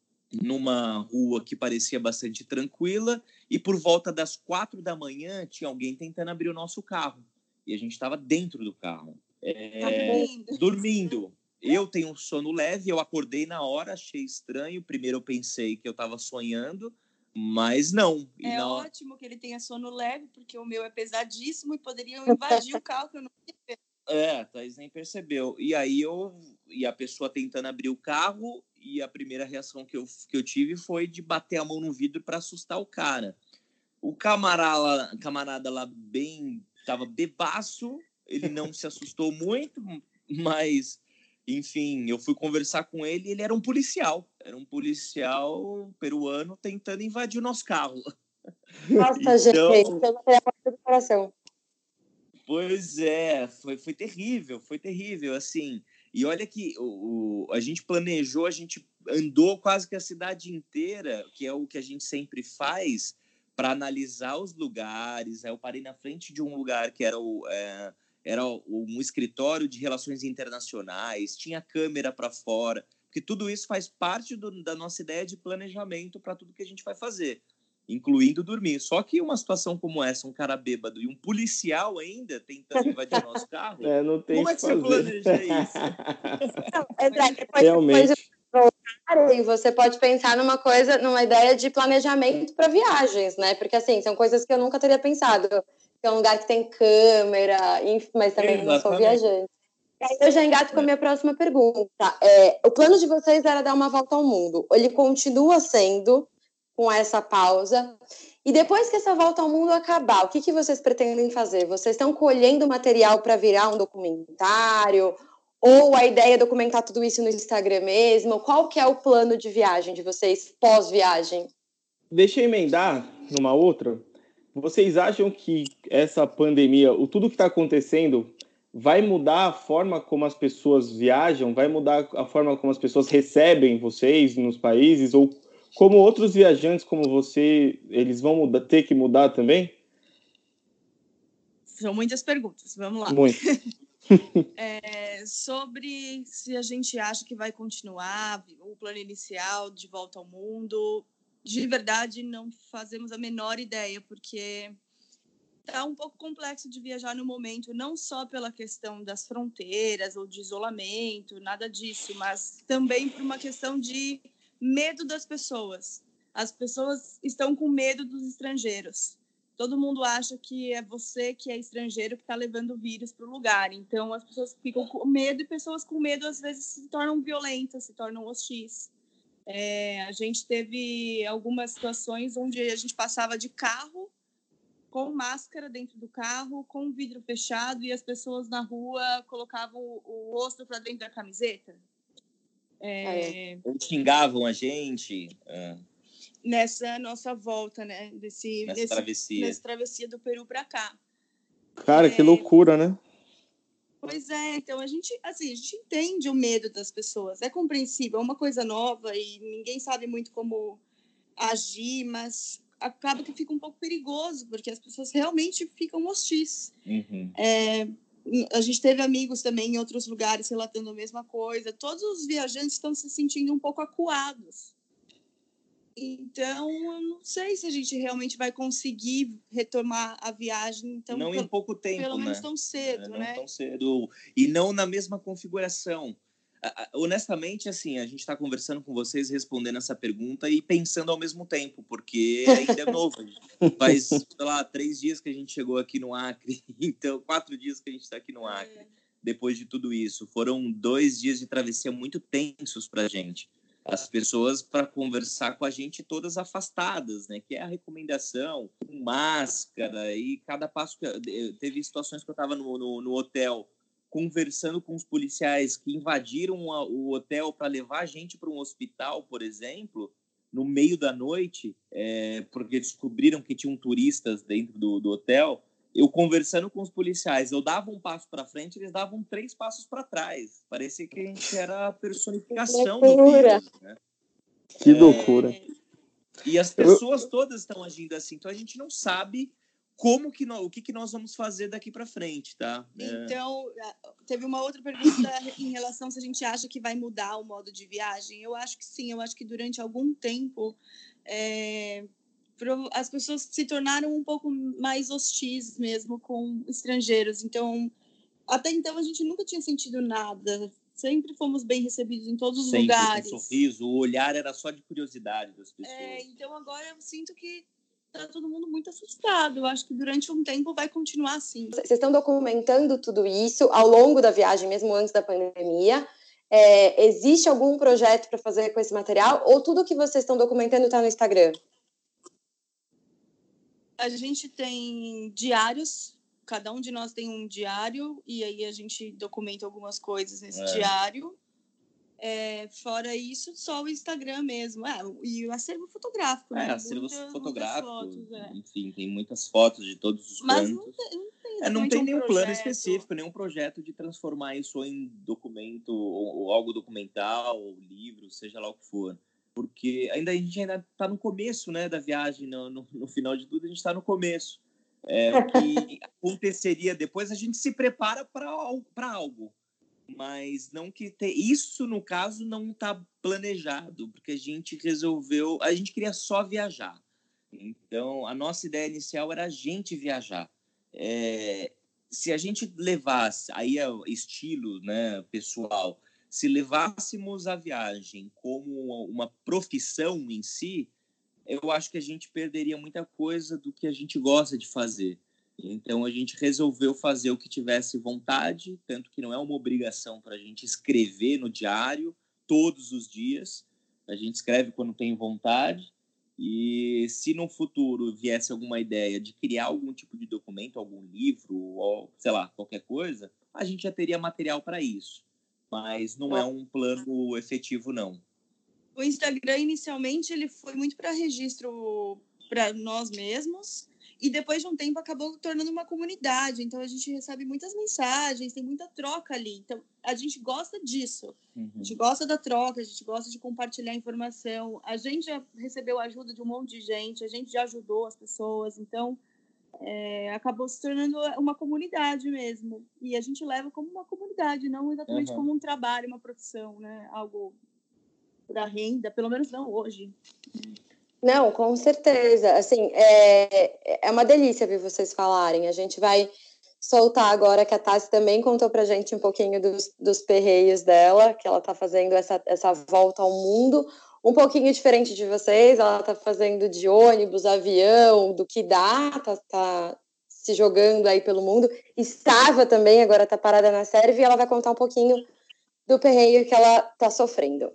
F: numa rua que parecia bastante tranquila e por volta das quatro da manhã tinha alguém tentando abrir o nosso carro e a gente estava dentro do carro. É, tá dormindo. eu tenho um sono leve eu acordei na hora achei estranho. Primeiro eu pensei que eu estava sonhando mas não.
E: E é ótimo que ele tenha sono leve porque o meu é pesadíssimo e poderiam invadir o carro que eu não
F: é, a Thaís nem percebeu. E aí eu e a pessoa tentando abrir o carro e a primeira reação que eu, que eu tive foi de bater a mão no vidro para assustar o cara. O camarada, camarada lá bem estava bebaço, ele não se assustou muito, mas enfim, eu fui conversar com ele ele era um policial. Era um policial peruano tentando invadir o nosso carro.
A: Nossa, então, gente, eu do coração.
F: Pois é, foi, foi terrível, foi terrível, assim. E olha que o, o, a gente planejou, a gente andou quase que a cidade inteira, que é o que a gente sempre faz, para analisar os lugares. Aí eu parei na frente de um lugar que era, o, é, era um escritório de relações internacionais, tinha câmera para fora, porque tudo isso faz parte do, da nossa ideia de planejamento para tudo que a gente vai fazer incluindo dormir. Só que uma situação como essa, um cara bêbado e um policial ainda tentando invadir o nosso carro,
D: é, não tem
F: como é que você planeja isso?
A: Não, depois, Realmente. Depois voltarem, você pode pensar numa coisa, numa ideia de planejamento para viagens, né? Porque assim, são coisas que eu nunca teria pensado. Que é um lugar que tem câmera, mas também Exatamente. não sou viajante. E aí eu já engato com a minha próxima pergunta. É, o plano de vocês era dar uma volta ao mundo. Ele continua sendo com essa pausa. E depois que essa volta ao mundo acabar, o que, que vocês pretendem fazer? Vocês estão colhendo material para virar um documentário? Ou a ideia é documentar tudo isso no Instagram mesmo? Qual que é o plano de viagem de vocês pós-viagem?
D: Deixa eu emendar numa outra. Vocês acham que essa pandemia, o tudo que está acontecendo, vai mudar a forma como as pessoas viajam? Vai mudar a forma como as pessoas recebem vocês nos países? Ou como outros viajantes como você, eles vão mudar, ter que mudar também?
E: São muitas perguntas. Vamos lá.
D: Muito.
E: é, sobre se a gente acha que vai continuar o plano inicial de volta ao mundo, de verdade não fazemos a menor ideia, porque está um pouco complexo de viajar no momento, não só pela questão das fronteiras ou de isolamento, nada disso, mas também por uma questão de medo das pessoas. As pessoas estão com medo dos estrangeiros todo mundo acha que é você que é estrangeiro que está levando o vírus para o lugar. Então as pessoas ficam com medo e pessoas com medo às vezes se tornam violentas, se tornam hostis. É, a gente teve algumas situações onde a gente passava de carro com máscara dentro do carro, com vidro fechado e as pessoas na rua colocavam o, rosto para dentro da camiseta.
F: É... Ou xingavam a gente. É
E: nessa nossa volta, né? Desse,
F: nessa, desse, travessia.
E: nessa travessia do Peru para cá.
D: Cara, é... que loucura, né?
E: Pois é, então a gente, assim, a gente entende o medo das pessoas, é compreensível, é uma coisa nova e ninguém sabe muito como agir, mas acaba que fica um pouco perigoso, porque as pessoas realmente ficam hostis.
F: Uhum.
E: É, a gente teve amigos também em outros lugares relatando a mesma coisa. Todos os viajantes estão se sentindo um pouco acuados. Então, eu não sei se a gente realmente vai conseguir retomar a viagem. Então,
F: não em pouco tempo,
E: pelo
F: menos
E: né? tão cedo,
F: é, não
E: né?
F: tão cedo e não na mesma configuração. Honestamente, assim, a gente está conversando com vocês, respondendo essa pergunta e pensando ao mesmo tempo, porque ainda é novo. Faz, sei lá, três dias que a gente chegou aqui no Acre, então quatro dias que a gente está aqui no Acre. É. Depois de tudo isso, foram dois dias de travessia muito tensos para a gente as pessoas para conversar com a gente todas afastadas, né? Que é a recomendação, com máscara e cada passo que teve situações que eu estava no, no, no, hotel conversando com os policiais que invadiram a, o hotel para levar a gente para um hospital, por exemplo, no meio da noite, é, porque descobriram que tinham turistas dentro do, do hotel eu conversando com os policiais, eu dava um passo para frente, eles davam três passos para trás. Parecia que a gente era a personificação do vírus. Né?
D: Que é... loucura.
F: E as pessoas eu... todas estão agindo assim, então a gente não sabe como que nós, o que, que nós vamos fazer daqui para frente, tá?
E: É. Então, teve uma outra pergunta em relação se a gente acha que vai mudar o modo de viagem. Eu acho que sim, eu acho que durante algum tempo é, as pessoas se tornaram um pouco mais hostis mesmo com estrangeiros. Então, até então a gente nunca tinha sentido nada. Sempre fomos bem recebidos em todos os Sempre, lugares.
F: Um sorriso, o olhar era só de curiosidade das é, pessoas.
E: É, então agora eu sinto que tá todo mundo muito assustado. Eu acho que durante um tempo vai continuar assim.
A: Vocês estão documentando tudo isso ao longo da viagem, mesmo antes da pandemia. É, existe algum projeto para fazer com esse material? Ou tudo que vocês estão documentando está no Instagram?
E: a gente tem diários, cada um de nós tem um diário, e aí a gente documenta algumas coisas nesse é. diário. É, fora isso, só o Instagram mesmo. É, e o acervo fotográfico,
F: né? É, acervo fotográfico. Fotos, é. Enfim, tem muitas fotos de todos os
E: Mas
F: cantos.
E: não tem, não tem,
F: é, não tem um nenhum projeto. plano específico, nenhum projeto de transformar isso em documento, ou, ou algo documental, ou livro, seja lá o que for porque ainda a gente ainda está no começo né, da viagem, no, no, no final de tudo, a gente está no começo. É, o que aconteceria depois, a gente se prepara para algo, mas não que ter isso no caso não está planejado, porque a gente resolveu, a gente queria só viajar. Então, a nossa ideia inicial era a gente viajar. É, se a gente levasse, aí é estilo né, pessoal, se levássemos a viagem como uma profissão em si, eu acho que a gente perderia muita coisa do que a gente gosta de fazer. Então a gente resolveu fazer o que tivesse vontade, tanto que não é uma obrigação para a gente escrever no diário todos os dias. A gente escreve quando tem vontade. E se no futuro viesse alguma ideia de criar algum tipo de documento, algum livro, ou sei lá, qualquer coisa, a gente já teria material para isso. Mas não é um plano efetivo, não.
E: O Instagram, inicialmente, ele foi muito para registro para nós mesmos e depois de um tempo acabou tornando uma comunidade. Então a gente recebe muitas mensagens, tem muita troca ali. Então a gente gosta disso. Uhum. A gente gosta da troca, a gente gosta de compartilhar informação. A gente já recebeu ajuda de um monte de gente, a gente já ajudou as pessoas. Então é, acabou se tornando uma comunidade mesmo. E a gente leva como uma comunidade, não exatamente uhum. como um trabalho, uma profissão, né? Algo para renda, pelo menos não hoje.
A: Não, com certeza. Assim, é, é uma delícia ver vocês falarem. A gente vai soltar agora que a Tassi também contou pra gente um pouquinho dos, dos perreios dela, que ela tá fazendo essa, essa volta ao mundo, um pouquinho diferente de vocês, ela tá fazendo de ônibus, avião, do que dá, tá, tá se jogando aí pelo mundo. Estava também, agora tá parada na Sérvia, e ela vai contar um pouquinho do perreio que ela tá sofrendo.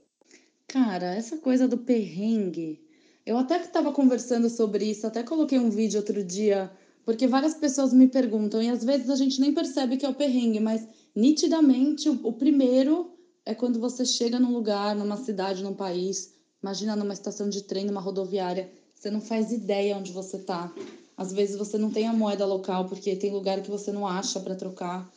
G: Cara, essa coisa do perrengue eu até estava conversando sobre isso, até coloquei um vídeo outro dia, porque várias pessoas me perguntam, e às vezes a gente nem percebe que é o perrengue, mas nitidamente o, o primeiro é quando você chega num lugar, numa cidade, num país, imagina numa estação de trem, numa rodoviária, você não faz ideia onde você está. Às vezes você não tem a moeda local, porque tem lugar que você não acha para trocar.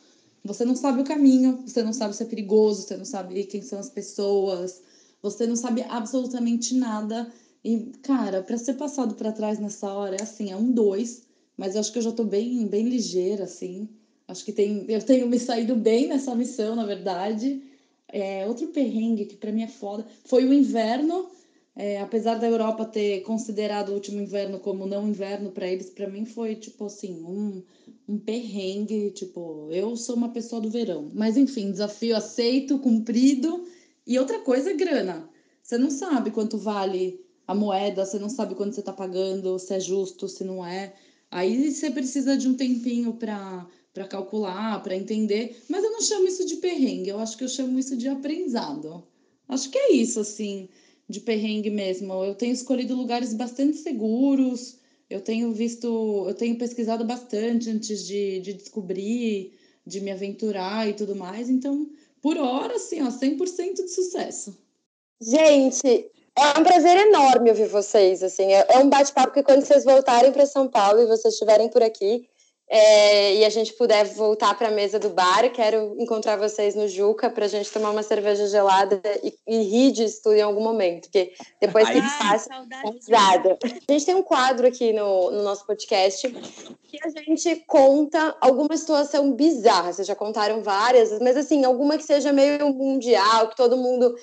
G: Você não sabe o caminho, você não sabe se é perigoso, você não sabe quem são as pessoas, você não sabe absolutamente nada e, cara, para ser passado para trás nessa hora, é assim, é um dois, mas eu acho que eu já tô bem, bem ligeira, assim. Acho que tem, eu tenho me saído bem nessa missão, na verdade. É, outro perrengue que para mim é foda foi o inverno. É, apesar da Europa ter considerado o último inverno como não inverno para eles, para mim foi tipo assim, um, um perrengue. Tipo, eu sou uma pessoa do verão. Mas enfim, desafio aceito, cumprido. E outra coisa é grana. Você não sabe quanto vale a moeda, você não sabe quando você está pagando, se é justo, se não é. Aí você precisa de um tempinho para para calcular, para entender, mas eu não chamo isso de perrengue, eu acho que eu chamo isso de aprendizado. Acho que é isso, assim, de perrengue mesmo. Eu tenho escolhido lugares bastante seguros, eu tenho visto, eu tenho pesquisado bastante antes de, de descobrir, de me aventurar e tudo mais, então, por hora, assim, ó, 100% de sucesso.
A: Gente, é um prazer enorme ouvir vocês. Assim, é, é um bate-papo que quando vocês voltarem para São Paulo e vocês estiverem por aqui é, e a gente puder voltar para a mesa do bar, quero encontrar vocês no Juca para a gente tomar uma cerveja gelada e, e rir disso tudo em algum momento, porque depois que passa, pesada. A gente tem um quadro aqui no, no nosso podcast que a gente conta alguma situação bizarra. Vocês já contaram várias, mas assim, alguma que seja meio mundial, que todo mundo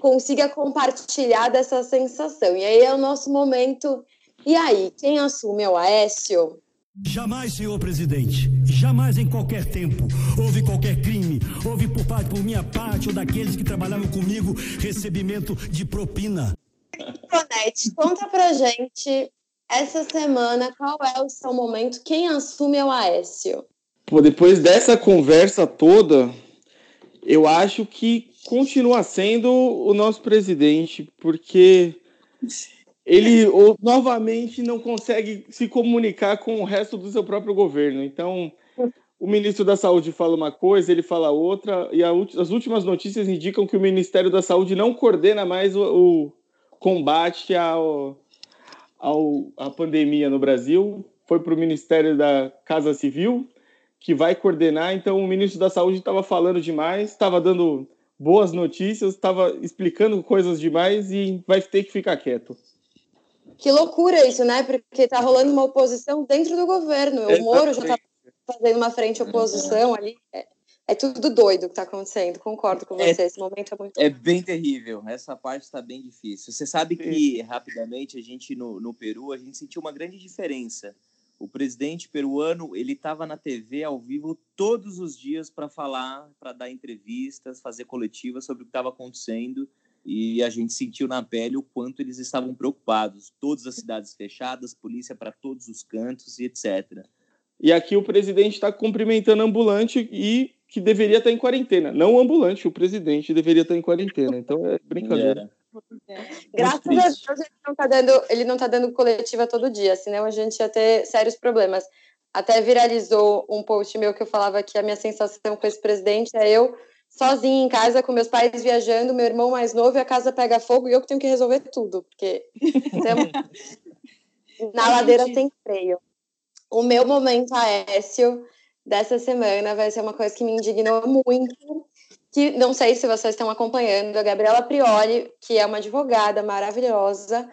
A: consiga compartilhar dessa sensação. E aí é o nosso momento. E aí, quem assume é o Aécio?
H: Jamais, senhor presidente, jamais em qualquer tempo houve qualquer crime, houve por parte, por minha parte ou daqueles que trabalhavam comigo, recebimento de propina.
A: Tonete, conta pra gente essa semana qual é o seu momento, quem assume é o Aécio.
D: Pô, depois dessa conversa toda, eu acho que continua sendo o nosso presidente, porque ele ou, novamente não consegue se comunicar com o resto do seu próprio governo. Então, o ministro da Saúde fala uma coisa, ele fala outra, e a, as últimas notícias indicam que o Ministério da Saúde não coordena mais o, o combate ao, ao, à pandemia no Brasil. Foi para o Ministério da Casa Civil, que vai coordenar. Então, o ministro da Saúde estava falando demais, estava dando boas notícias, estava explicando coisas demais e vai ter que ficar quieto.
A: Que loucura isso, né? Porque tá rolando uma oposição dentro do governo. O Moro já tá fazendo uma frente oposição ali. É, é tudo doido que tá acontecendo. Concordo com você. É, Esse momento é muito.
F: É bem terrível. Essa parte está bem difícil. Você sabe que rapidamente a gente no, no Peru a gente sentiu uma grande diferença O presidente peruano ele estava na TV ao vivo todos os dias para falar, para dar entrevistas, fazer coletivas sobre o que estava acontecendo e a gente sentiu na pele o quanto eles estavam preocupados. Todas as cidades fechadas, polícia para todos os cantos e etc.
D: E aqui o presidente está cumprimentando ambulante e que deveria estar em quarentena. Não o ambulante, o presidente deveria estar em quarentena. Então é brincadeira.
A: É. Graças a Deus ele não está dando, ele não tá dando coletiva todo dia, senão a gente ia ter sérios problemas. Até viralizou um post meu que eu falava que a minha sensação com esse presidente é eu sozinha em casa com meus pais viajando, meu irmão mais novo e a casa pega fogo e eu que tenho que resolver tudo, porque na ladeira sem freio. O meu momento Aécio dessa semana vai ser uma coisa que me indignou muito, que não sei se vocês estão acompanhando, a Gabriela Prioli, que é uma advogada maravilhosa,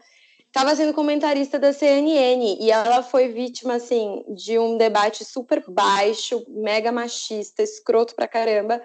A: estava sendo comentarista da CNN e ela foi vítima assim de um debate super baixo, mega machista, escroto pra caramba.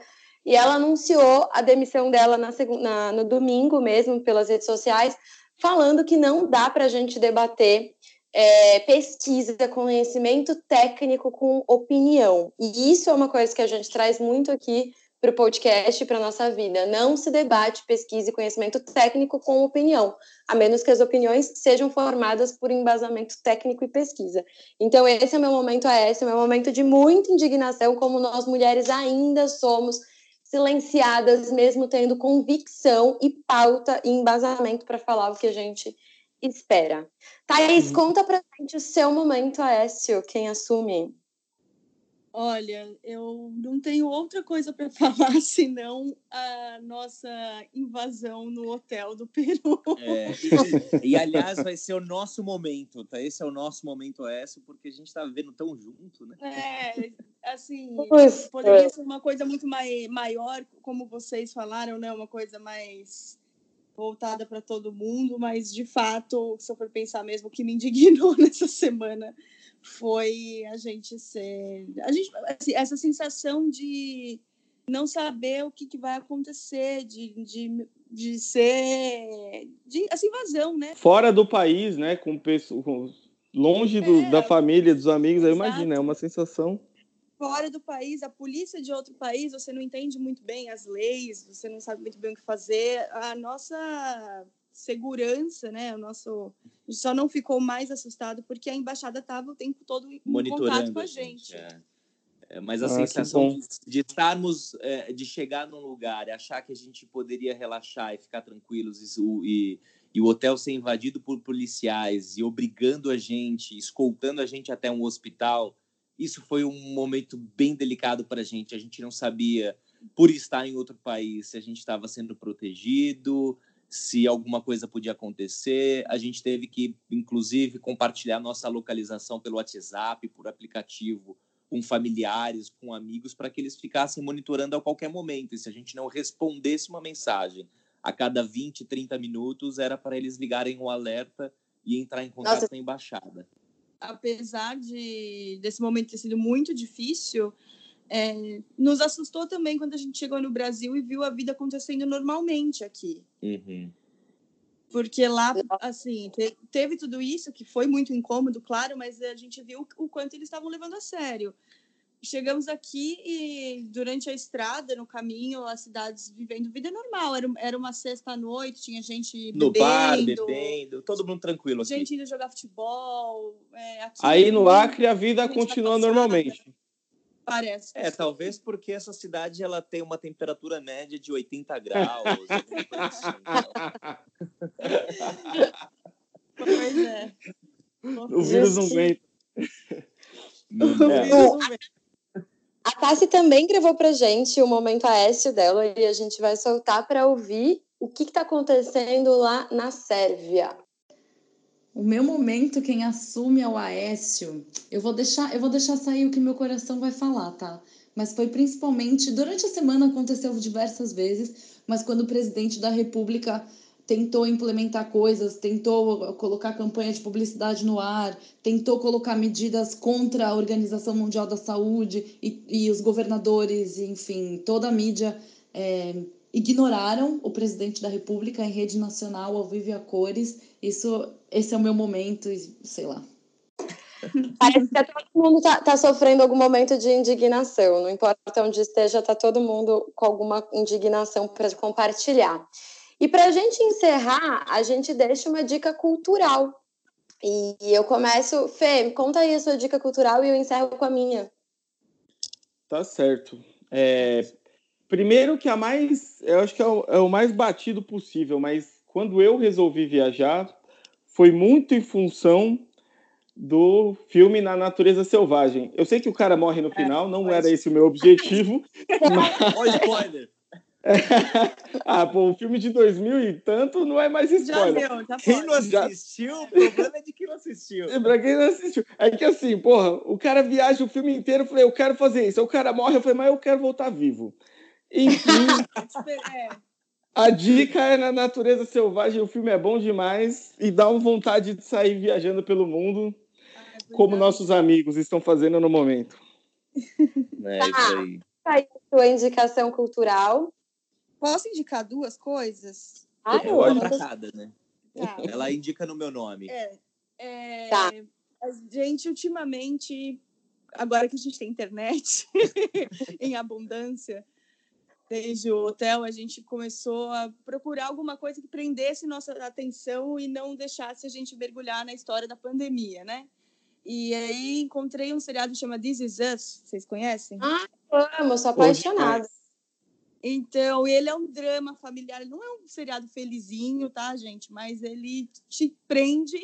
A: E ela anunciou a demissão dela na, na, no domingo mesmo pelas redes sociais, falando que não dá para a gente debater é, pesquisa, conhecimento técnico com opinião. E isso é uma coisa que a gente traz muito aqui para o podcast e para a nossa vida. Não se debate pesquisa e conhecimento técnico com opinião, a menos que as opiniões sejam formadas por embasamento técnico e pesquisa. Então, esse é o meu momento, esse é o meu momento de muita indignação, como nós mulheres ainda somos silenciadas, mesmo tendo convicção e pauta e embasamento para falar o que a gente espera. Thaís, conta pra gente o seu momento, Aécio, quem assume.
E: Olha, eu não tenho outra coisa para falar senão a nossa invasão no hotel do Peru.
F: É, e, e, aliás, vai ser o nosso momento, tá? Esse é o nosso momento esse, porque a gente tá vivendo tão junto, né?
E: É, assim, poderia ser uma coisa muito mai, maior, como vocês falaram, né? Uma coisa mais voltada para todo mundo, mas de fato, se eu for pensar mesmo, o que me indignou nessa semana foi a gente ser. A gente, assim, essa sensação de não saber o que, que vai acontecer, de, de, de ser. de essa invasão, né?
D: Fora do país, né? Com pessoas. Longe do, é, da família, dos amigos, aí imagina, é uma sensação.
E: Fora do país, a polícia de outro país, você não entende muito bem as leis, você não sabe muito bem o que fazer. A nossa segurança, né? O nosso só não ficou mais assustado porque a embaixada estava o tempo todo em contato com a gente. É.
F: É, mas a ah, sensação de, de, estarmos, é, de chegar num lugar e achar que a gente poderia relaxar e ficar tranquilos e, e, e, o hotel ser invadido por policiais e obrigando a gente, escoltando a gente até um hospital, isso foi um momento bem delicado para a gente. A gente não sabia, por estar em outro país, se a gente estava sendo protegido, se alguma coisa podia acontecer. A gente teve que, inclusive, compartilhar nossa localização pelo WhatsApp, por aplicativo, com familiares, com amigos, para que eles ficassem monitorando a qualquer momento. E se a gente não respondesse uma mensagem a cada 20, 30 minutos, era para eles ligarem o alerta e entrar em contato Nossa. com a embaixada.
E: Apesar de desse momento ter sido muito difícil, é, nos assustou também quando a gente chegou no Brasil e viu a vida acontecendo normalmente aqui.
F: Uhum.
E: Porque lá, assim, te, teve tudo isso, que foi muito incômodo, claro, mas a gente viu o quanto eles estavam levando a sério. Chegamos aqui e, durante a estrada, no caminho, as cidades vivendo vida normal. Era, era uma sexta-noite, tinha gente
F: no bebendo. bar, bebendo, todo mundo tranquilo aqui.
E: Gente indo jogar futebol. É,
D: Aí no Acre a vida continua normalmente.
E: Parece.
F: É, talvez porque essa cidade ela tem uma temperatura média de 80 graus. assim,
E: pois é.
D: O vírus não vem.
A: É. A Tassi também gravou pra gente o momento Aécio dela e a gente vai soltar para ouvir o que está acontecendo lá na Sérvia.
G: O meu momento, quem assume é o Aécio. Eu vou deixar, eu vou deixar sair o que meu coração vai falar, tá? Mas foi principalmente durante a semana aconteceu diversas vezes, mas quando o presidente da República tentou implementar coisas, tentou colocar campanha de publicidade no ar, tentou colocar medidas contra a Organização Mundial da Saúde e, e os governadores, enfim, toda a mídia é, ignoraram o presidente da República em rede nacional, ao vivo e a cores. Isso, esse é o meu momento, sei lá.
A: Parece que todo mundo está tá sofrendo algum momento de indignação. Não importa onde esteja, está todo mundo com alguma indignação para compartilhar. E para a gente encerrar, a gente deixa uma dica cultural. E eu começo, Fê, conta aí a sua dica cultural e eu encerro com a minha.
D: Tá certo. É, primeiro que a mais, eu acho que é o, é o mais batido possível, mas quando eu resolvi viajar, foi muito em função do filme Na Natureza Selvagem. Eu sei que o cara morre no é, final, não era esse o meu objetivo.
F: mas... Spoiler!
D: ah, pô, o filme de 2000 e tanto não é mais spoiler.
F: Já deu, já quem não assistiu, já... o problema é de quem não assistiu.
D: pra quem não assistiu. É que assim, porra, o cara viaja o filme inteiro, eu falei, eu quero fazer isso. O cara morre, eu falei, mas eu quero voltar vivo. Enfim, é. a dica é na natureza selvagem, o filme é bom demais e dá uma vontade de sair viajando pelo mundo como nossos amigos estão fazendo no momento.
F: É isso aí.
A: Tá aí a sua indicação cultural.
E: Posso indicar duas coisas?
F: Ah, eu amo. cada, né? Tá. Ela indica no meu nome.
E: É, é, tá. A gente, ultimamente, agora que a gente tem internet em abundância, desde o hotel, a gente começou a procurar alguma coisa que prendesse nossa atenção e não deixasse a gente mergulhar na história da pandemia, né? E aí encontrei um seriado que chama This Is Us, vocês conhecem?
A: Ah, amo, sou apaixonada.
E: Então, ele é um drama familiar, ele não é um seriado felizinho, tá, gente? Mas ele te prende,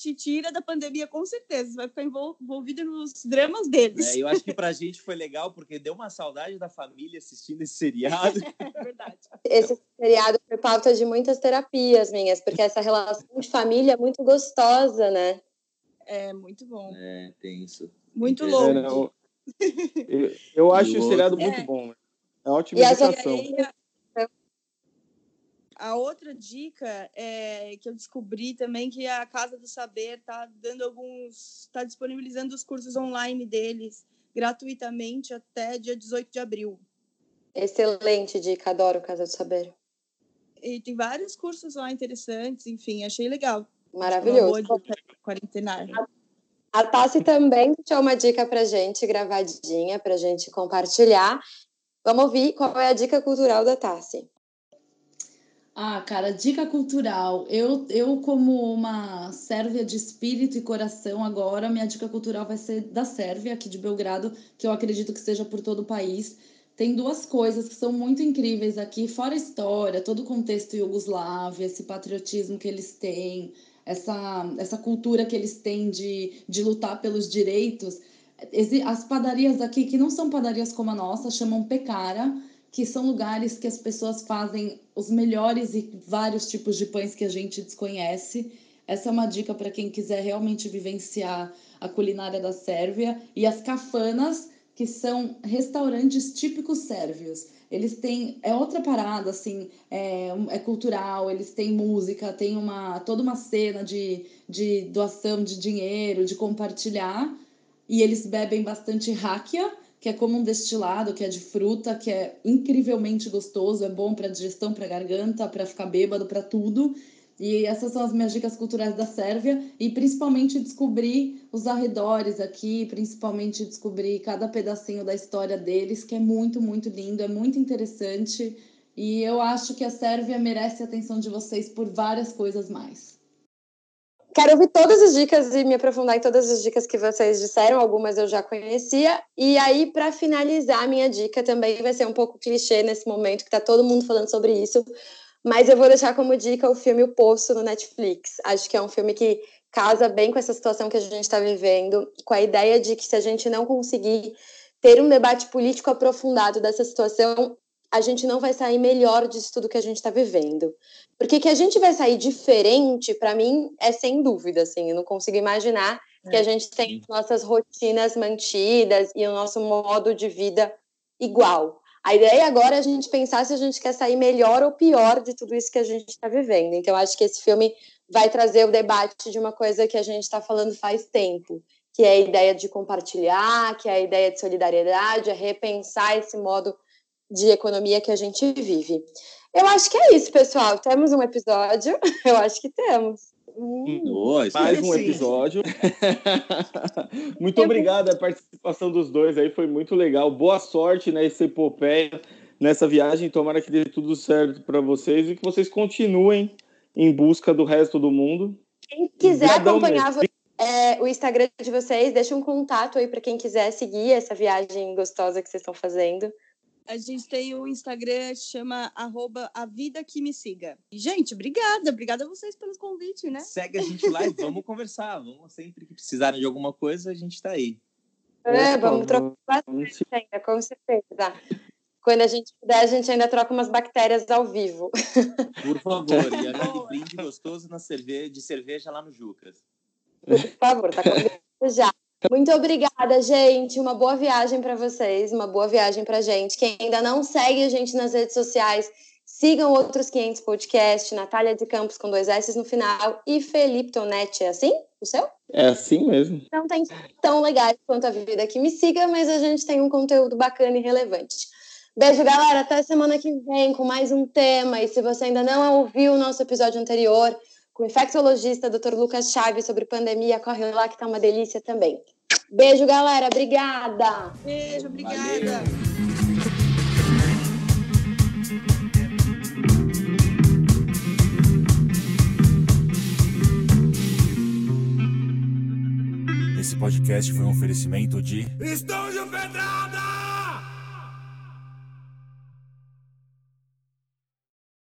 E: te tira da pandemia com certeza, você vai ficar envolvido nos dramas deles.
F: É, eu acho que pra gente foi legal, porque deu uma saudade da família assistindo esse seriado.
E: é verdade.
A: Esse seriado foi pauta de muitas terapias minhas, porque essa relação de família é muito gostosa, né?
E: É muito bom.
F: É, tem isso.
E: Muito louco. É,
D: eu, eu, acho o seriado muito é. bom. É ótima indicação.
E: A outra dica é que eu descobri também que a Casa do Saber está dando alguns, está disponibilizando os cursos online deles gratuitamente até dia 18 de abril.
A: Excelente dica, adoro Casa do Saber.
E: E tem vários cursos lá interessantes, enfim, achei legal.
A: Maravilhoso.
E: Quarentenar.
A: A Tassi também deixou uma dica para gente, gravadinha, para gente compartilhar. Vamos ouvir qual é a dica cultural da Tassi.
G: Ah, cara, dica cultural. Eu, eu como uma sérvia de espírito e coração agora, minha dica cultural vai ser da Sérvia, aqui de Belgrado, que eu acredito que seja por todo o país. Tem duas coisas que são muito incríveis aqui, fora a história, todo o contexto iugoslavo, esse patriotismo que eles têm, essa, essa cultura que eles têm de, de lutar pelos direitos. As padarias aqui, que não são padarias como a nossa, chamam pecara, que são lugares que as pessoas fazem os melhores e vários tipos de pães que a gente desconhece. Essa é uma dica para quem quiser realmente vivenciar a culinária da Sérvia. E as cafanas, que são restaurantes típicos sérvios eles têm é outra parada assim é, é cultural eles têm música tem uma toda uma cena de, de doação de dinheiro de compartilhar e eles bebem bastante rakia que é como um destilado que é de fruta que é incrivelmente gostoso é bom para digestão para garganta para ficar bêbado para tudo e essas são as minhas dicas culturais da Sérvia e principalmente descobrir os arredores aqui, principalmente descobrir cada pedacinho da história deles, que é muito, muito lindo, é muito interessante. E eu acho que a Sérvia merece a atenção de vocês por várias coisas mais.
A: Quero ouvir todas as dicas e me aprofundar em todas as dicas que vocês disseram, algumas eu já conhecia. E aí, para finalizar, minha dica também vai ser um pouco clichê nesse momento, que está todo mundo falando sobre isso, mas eu vou deixar como dica o filme O Poço no Netflix. Acho que é um filme que casa bem com essa situação que a gente está vivendo, com a ideia de que se a gente não conseguir ter um debate político aprofundado dessa situação, a gente não vai sair melhor disso tudo que a gente está vivendo. Porque que a gente vai sair diferente, para mim, é sem dúvida, assim, eu não consigo imaginar que a é, gente tem nossas rotinas mantidas e o nosso modo de vida igual. A ideia agora é a gente pensar se a gente quer sair melhor ou pior de tudo isso que a gente está vivendo. Então, acho que esse filme vai trazer o debate de uma coisa que a gente está falando faz tempo, que é a ideia de compartilhar, que é a ideia de solidariedade, é repensar esse modo de economia que a gente vive. Eu acho que é isso, pessoal. Temos um episódio? Eu acho que temos.
F: Oh,
D: Mais um episódio. muito obrigado a participação dos dois aí, foi muito legal. Boa sorte nessa epopeia, nessa viagem. Tomara que dê tudo certo para vocês e que vocês continuem em busca do resto do mundo.
A: Quem quiser Obrigadão acompanhar é, o Instagram de vocês, deixa um contato aí para quem quiser seguir essa viagem gostosa que vocês estão fazendo.
E: A gente tem o Instagram, chama arroba a vida que me siga. E, gente, obrigada, obrigada a vocês pelo convite, né?
F: Segue a gente lá e vamos conversar. Vamos sempre que precisarem de alguma coisa, a gente está aí.
A: É, vamos trocar bastante ainda, com certeza. Quando a gente puder, a gente ainda troca umas bactérias ao vivo.
F: Por favor, e aquele brinde gostoso na cerveja, de cerveja lá no Jucas.
A: Por favor, tá convidado já. Muito obrigada, gente. Uma boa viagem para vocês, uma boa viagem para gente. Quem ainda não segue a gente nas redes sociais, sigam outros 500 podcast, Natália de Campos com dois S no final e Felipe Tonetti. É assim? O seu?
D: É assim mesmo.
A: Não tem tão legais quanto a vida que me siga, mas a gente tem um conteúdo bacana e relevante. Beijo, galera. Até semana que vem com mais um tema. E se você ainda não ouviu o nosso episódio anterior, com o infectologista Dr. Lucas Chaves sobre pandemia. Corre lá que tá uma delícia também. Beijo, galera. Obrigada.
E: Beijo, obrigada. Valeu.
H: Esse podcast foi um oferecimento de Estúdio Pedrada!